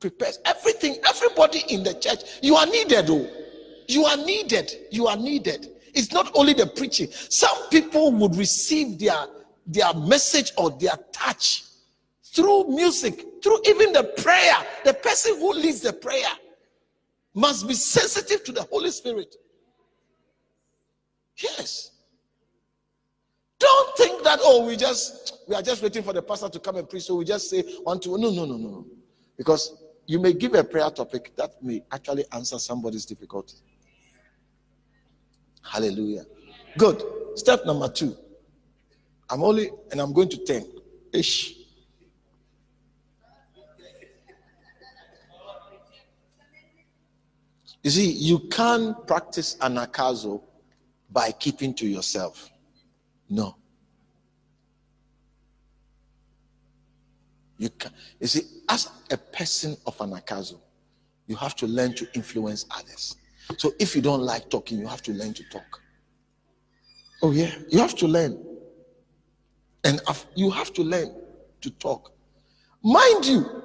Prepares everything, everybody in the church. You are needed, though. You are needed. You are needed. It's not only the preaching. Some people would receive their, their message or their touch through music, through even the prayer. The person who leads the prayer must be sensitive to the Holy Spirit. Yes. Don't think that, oh, we just we are just waiting for the pastor to come and preach. So we just say one, two. No, no, no, no, no. Because you may give a prayer topic that may actually answer somebody's difficulty. Hallelujah. Good. Step number two. I'm only, and I'm going to 10 ish. You see, you can't practice anagkazo by keeping to yourself. No. You can you see, as a person of anagkazo, you have to learn to influence others. So if you don't like talking, you have to learn to talk. Oh, yeah, you have to learn. And you have to learn to talk. Mind you,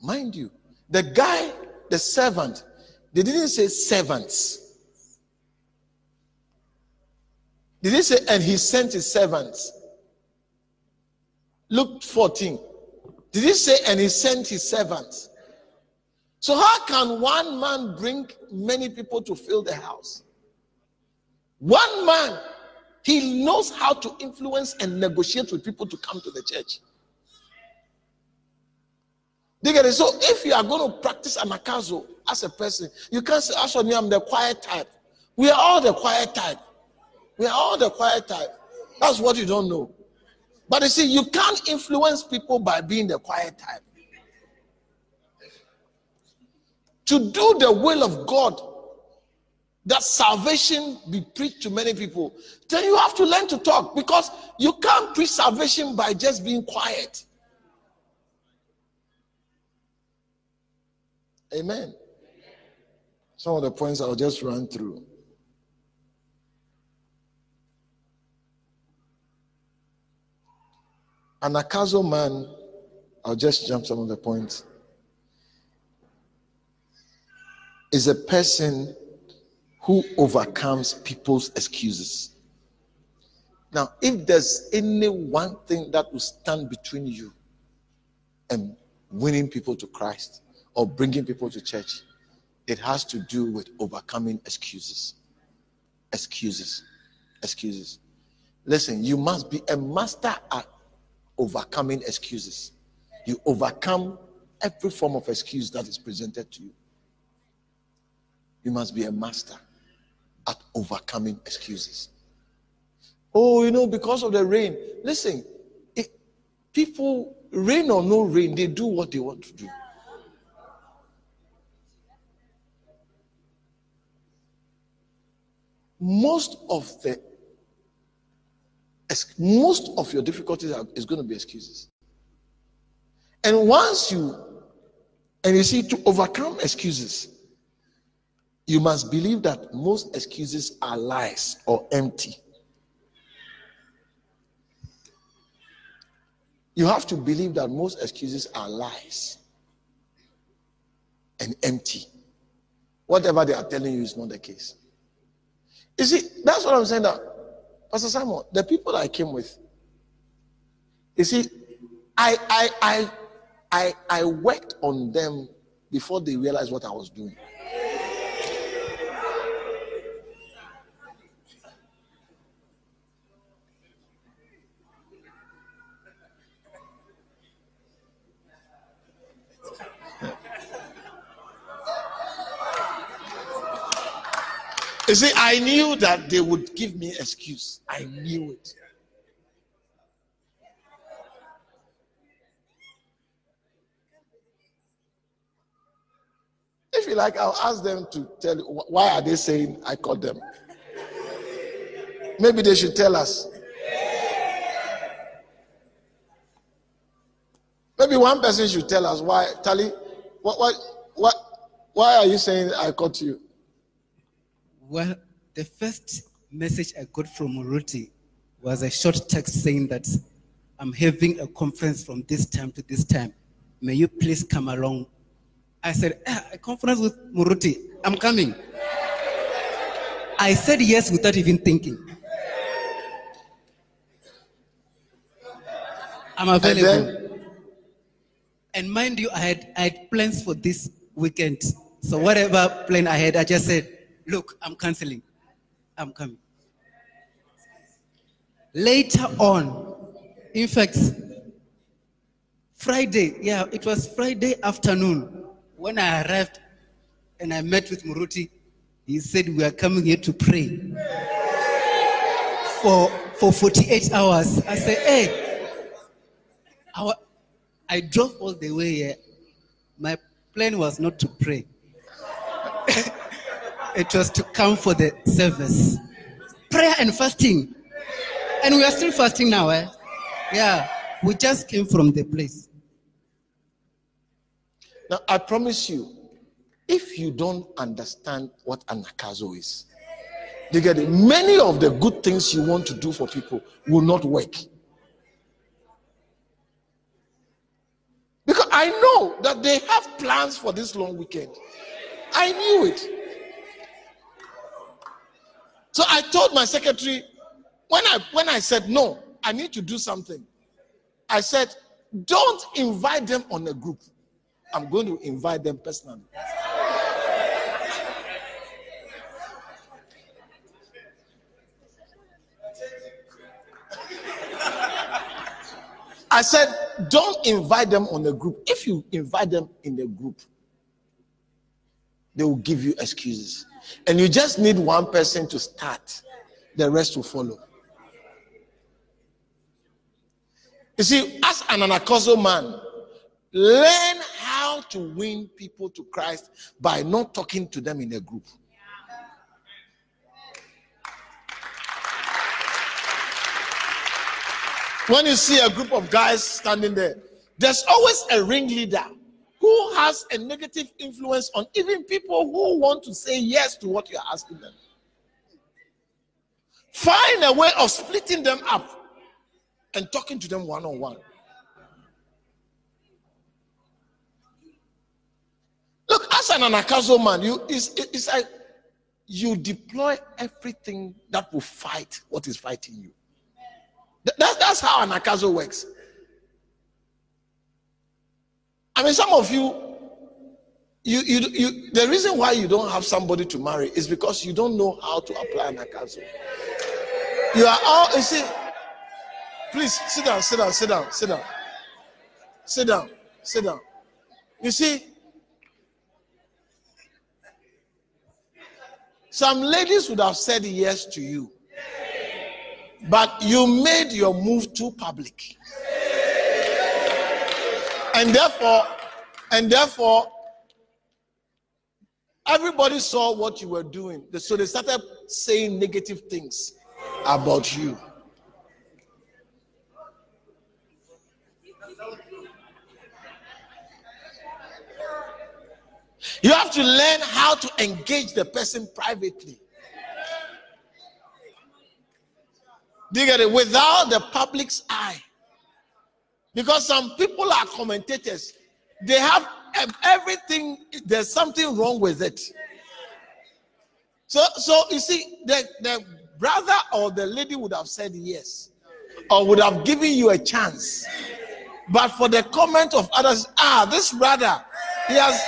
mind you, the guy, the servant, they didn't say servants. Did he say, and he sent his servants? Luke 14. Did he say, and he sent his servants? So, how can one man bring many people to fill the house? One man, he knows how to influence and negotiate with people to come to the church. They get it? So, if you are going to practice anagkazo as a person, you can't say, As I'm the quiet type. We are all the quiet type. We are all the quiet type. That's what you don't know. But you see, you can't influence people by being the quiet type. To do the will of God, that salvation be preached to many people, then you have to learn to talk because you can't preach salvation by just being quiet. Amen. Some of the points I'll just run through. Anagkazo man, I'll just jump some of the points, is a person who overcomes people's excuses. Now, if there's any one thing that will stand between you and winning people to Christ or bringing people to church, it has to do with overcoming excuses. Excuses. Excuses. Listen, you must be a master at overcoming excuses. You overcome every form of excuse that is presented to you. You must be a master at overcoming excuses. Oh, you know, because of the rain. Listen, it, people, rain or no rain, they do what they want to do. Most of the most of your difficulties are, is going to be excuses. And once you, and you see, to overcome excuses, you must believe that most excuses are lies or empty. You have to believe that most excuses are lies and empty. Whatever they are telling you is not the case. You see, that's what I'm saying. That Pastor Simon, the people I came with, you see, I I I I I worked on them before they realized what I was doing. You see, I knew that they would give me excuse. I knew it. If you like, I'll ask them to tell you why are they saying I caught them. Maybe they should tell us. Maybe one person should tell us why. Tali, what, what, what, why are you saying I caught you? Well, the first message I got from Muruti was a short text saying that I'm having a conference from this time to this time. May you please come along? I said, ah, a conference with Muruti. I'm coming. I said yes without even thinking. I'm available. And And, mind you, I had, I had plans for this weekend. So whatever plan I had, I just said, look, I'm canceling. I'm coming. Later on, in fact, Friday, yeah, it was Friday afternoon when I arrived and I met with Muruti. He said, We are coming here to pray for, for 48 hours. I said, Hey, I, I drove all the way here. My plan was not to pray, *laughs* it was to come for the service. Prayer and fasting. And we are still fasting now, eh? Yeah, we just came from the place. Now, I promise you, if you don't understand what anagkazo is, you get it. Many of the good things you want to do for people will not work. Because I know that they have plans for this long weekend. I knew it. So I told my secretary when I when I said no, I need to do something. I said, don't invite them on a group. I'm going to invite them personally. I said, don't invite them on a group. If you invite them in a group, they will give you excuses. And you just need one person to start, the rest will follow. You see, as an anagkazo man, learn how to win people to Christ by not talking to them in a group. When you see a group of guys standing there, there's always a ringleader who has a negative influence on even people who want to say yes to what you're asking them. Find a way of splitting them up and talking to them one on one. Look, as an anagkazo man, you it's, it's like you deploy everything that will fight what is fighting you. Th- That, that's how anagkazo works. I mean, some of you, you, you, you, the reason why you don't have somebody to marry is because you don't know how to apply an anagkazo. You are all, you see, please sit down, sit down, sit down, sit down, sit down, sit down. You see, some ladies would have said yes to you, but you made your move too public. And therefore, and therefore, everybody saw what you were doing. So they started saying negative things about you. You have to learn how to engage the person privately. Do you it? Without the public's eye. Because some people are commentators, they have everything, there's something wrong with it. So, so you see, the, the brother or the lady would have said yes, or would have given you a chance. But for the comment of others, ah, this brother, he has.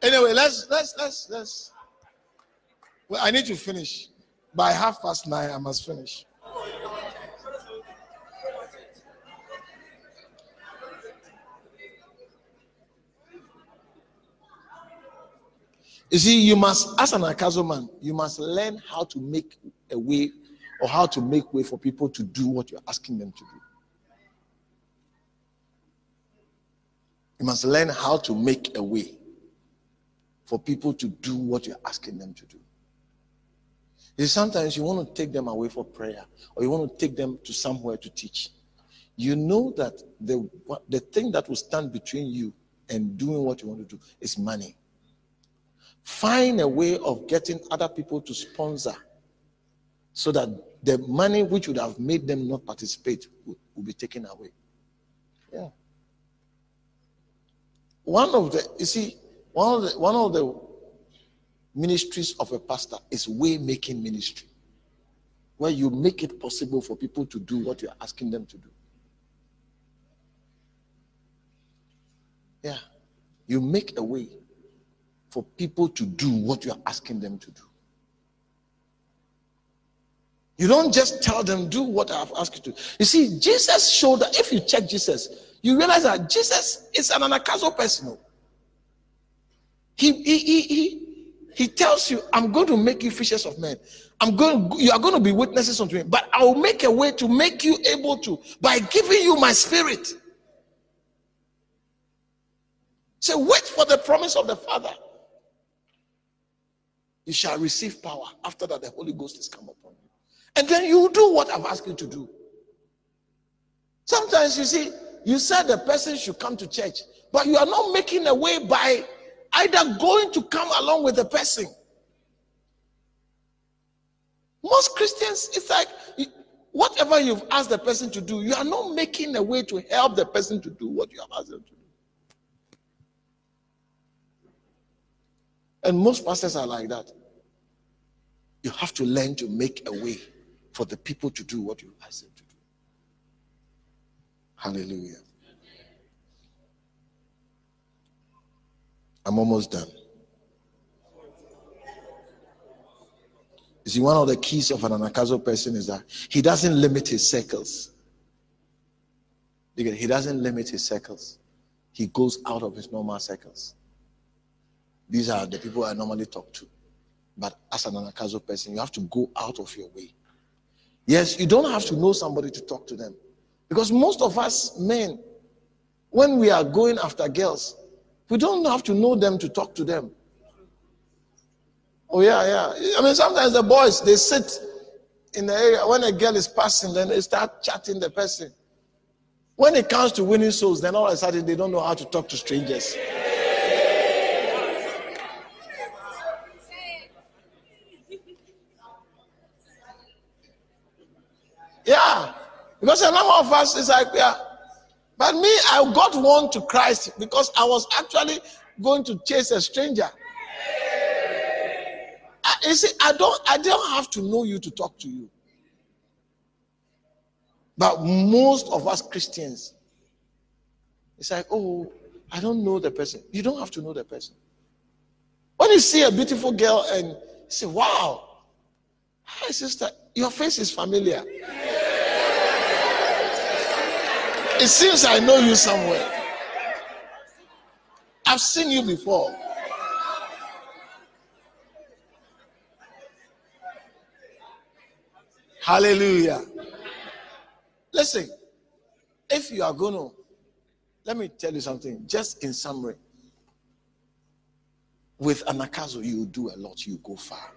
Anyway, let's let's let's let's. I need to finish by half past nine. I must finish. You see, you must, as an Akazo man, you must learn how to make a way or how to make way for people to do what you're asking them to do. You must learn how to make a way for people to do what you're asking them to do. Is sometimes you want to take them away for prayer or you want to take them to somewhere to teach. You know that the, the thing that will stand between you and doing what you want to do is money. Find a way of getting other people to sponsor so that the money which would have made them not participate will, will be taken away. Yeah. One of the, you see, one of the, one of the ministries of a pastor is way making ministry, where you make it possible for people to do what you're asking them to do. Yeah. You make a way for people to do what you're asking them to do. You don't just tell them, do what I've asked you to. You see, Jesus showed that if you check Jesus, you realize that Jesus is an anagkazo person. He, he, he, he, he tells you, I'm going to make you fishers of men. I'm going, you are going to be witnesses unto me, but I will make a way to make you able to by giving you my spirit. Say, wait for the promise of the Father. You shall receive power after that the Holy Ghost is come upon you. And then you do what I've asked you to do. Sometimes you see, you said the person should come to church, but you are not making a way by either going to come along with the person. Most Christians, it's like whatever you've asked the person to do, you are not making a way to help the person to do what you have asked them to do. And most pastors are like that. You have to learn to make a way for the people to do what you ask them to do. Hallelujah. I'm almost done. You see, one of the keys of an anagkazo person is that he doesn't limit his circles. He doesn't limit his circles. He goes out of his normal circles. These are the people I normally talk to. But as an anagkazo person, you have to go out of your way. Yes, you don't have to know somebody to talk to them. Because most of us men, when we are going after girls, we don't have to know them to talk to them. Oh, yeah, yeah. I mean, sometimes the boys, they sit in the area. When a girl is passing, then they start chatting the person. When it comes to winning souls, then all of a sudden they don't know how to talk to strangers. Yeah. Because a number of us is like, yeah. But me, I got one to Christ because I was actually going to chase a stranger. I, you see, I don't I don't have to know you to talk to you. But most of us Christians, it's like, oh, I don't know the person. You don't have to know the person. When you see a beautiful girl and say, wow, hi sister, your face is familiar. It seems I know you somewhere. I've seen you before. Hallelujah. Listen, if you are going to, let me tell you something, just in summary. With anagkazo, you do a lot, you go far.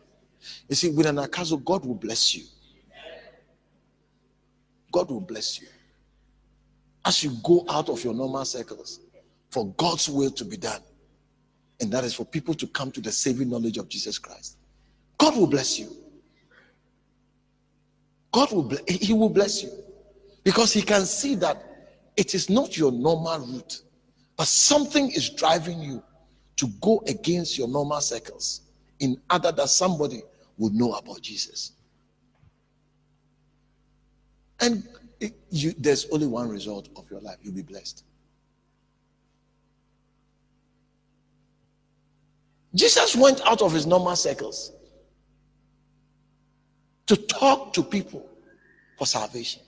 You see, with anagkazo, God will bless you. God will bless you as you go out of your normal circles for God's will to be done. And that is for people to come to the saving knowledge of Jesus Christ. God will bless you. God will bless, he will bless you because he can see that it is not your normal route, but something is driving you to go against your normal circles in order that somebody would know about Jesus. And you, there's only one result of your life. You'll be blessed. Jesus went out of his normal circles to talk to people for salvation.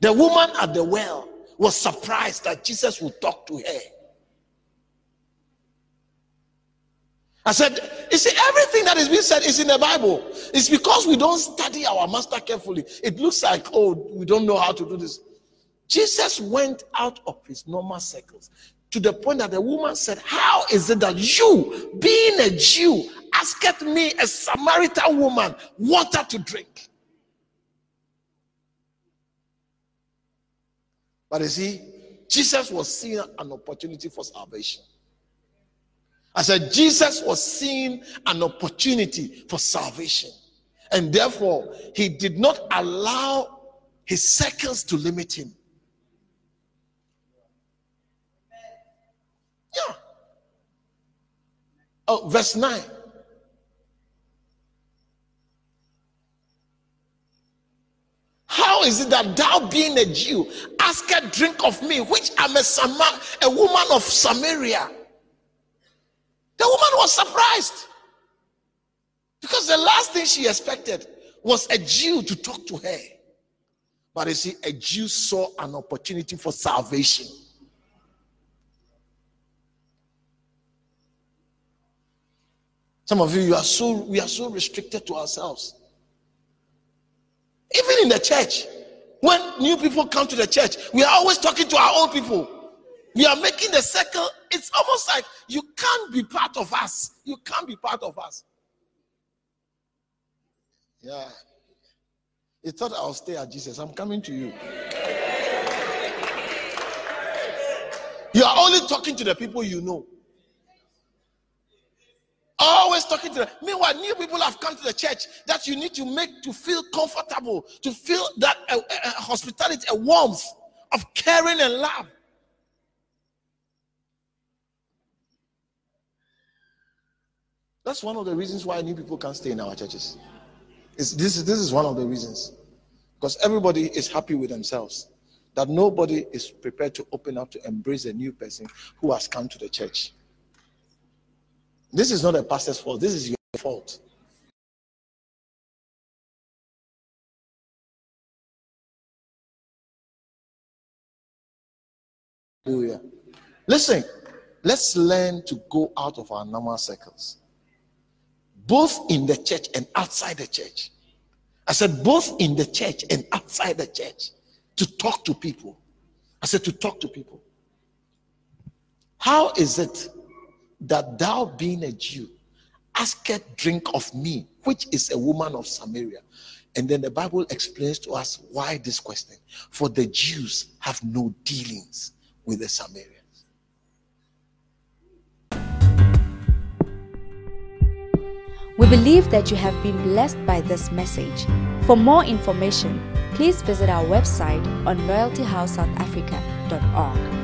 The woman at the well was surprised that Jesus would talk to her. I said, you see, everything that is being said is in the Bible. It's because we don't study our master carefully. It looks like, oh, we don't know how to do this. Jesus went out of his normal circles to the point that the woman said, How is it that you, being a Jew, asketh me, a Samaritan woman, water to drink. But you see, Jesus was seeing an opportunity for salvation. I said, Jesus was seeing an opportunity for salvation. And therefore, he did not allow his seconds to limit him. Yeah. Oh, verse 9. How is it that thou, being a Jew, ask a drink of me, which am a, Sama- a woman of Samaria? The woman was surprised because the last thing she expected was a Jew to talk to her. But you see, a Jew saw an opportunity for salvation. Some of you, you are so we are so restricted to ourselves. Even in the church, when new people come to the church, we are always talking to our own people. We are making the circle. It's almost like you can't be part of us. You can't be part of us. Yeah. He thought I'll stay at Jesus. I'm coming to you. You are only talking to the people you know. Always talking to them. Meanwhile, new people have come to the church that you need to make to feel comfortable, to feel that uh, uh, hospitality, a warmth of caring and love. That's one of the reasons why new people can't stay in our churches. It's, this, this is one of the reasons. Because everybody is happy with themselves. That nobody is prepared to open up to embrace a new person who has come to the church. This is not a pastor's fault, this is your fault. Hallelujah. Listen, let's learn to go out of our normal circles both in the church and outside the church. I said, both in the church and outside the church to talk to people. I said, to talk to people. How is it that thou, being a Jew, asketh drink of me, which is a woman of Samaria? And then the Bible explains to us why this question. For the Jews have no dealings with the Samaritans. We believe that you have been blessed by this message. For more information, please visit our website on loyaltyhousesouthafrica.org.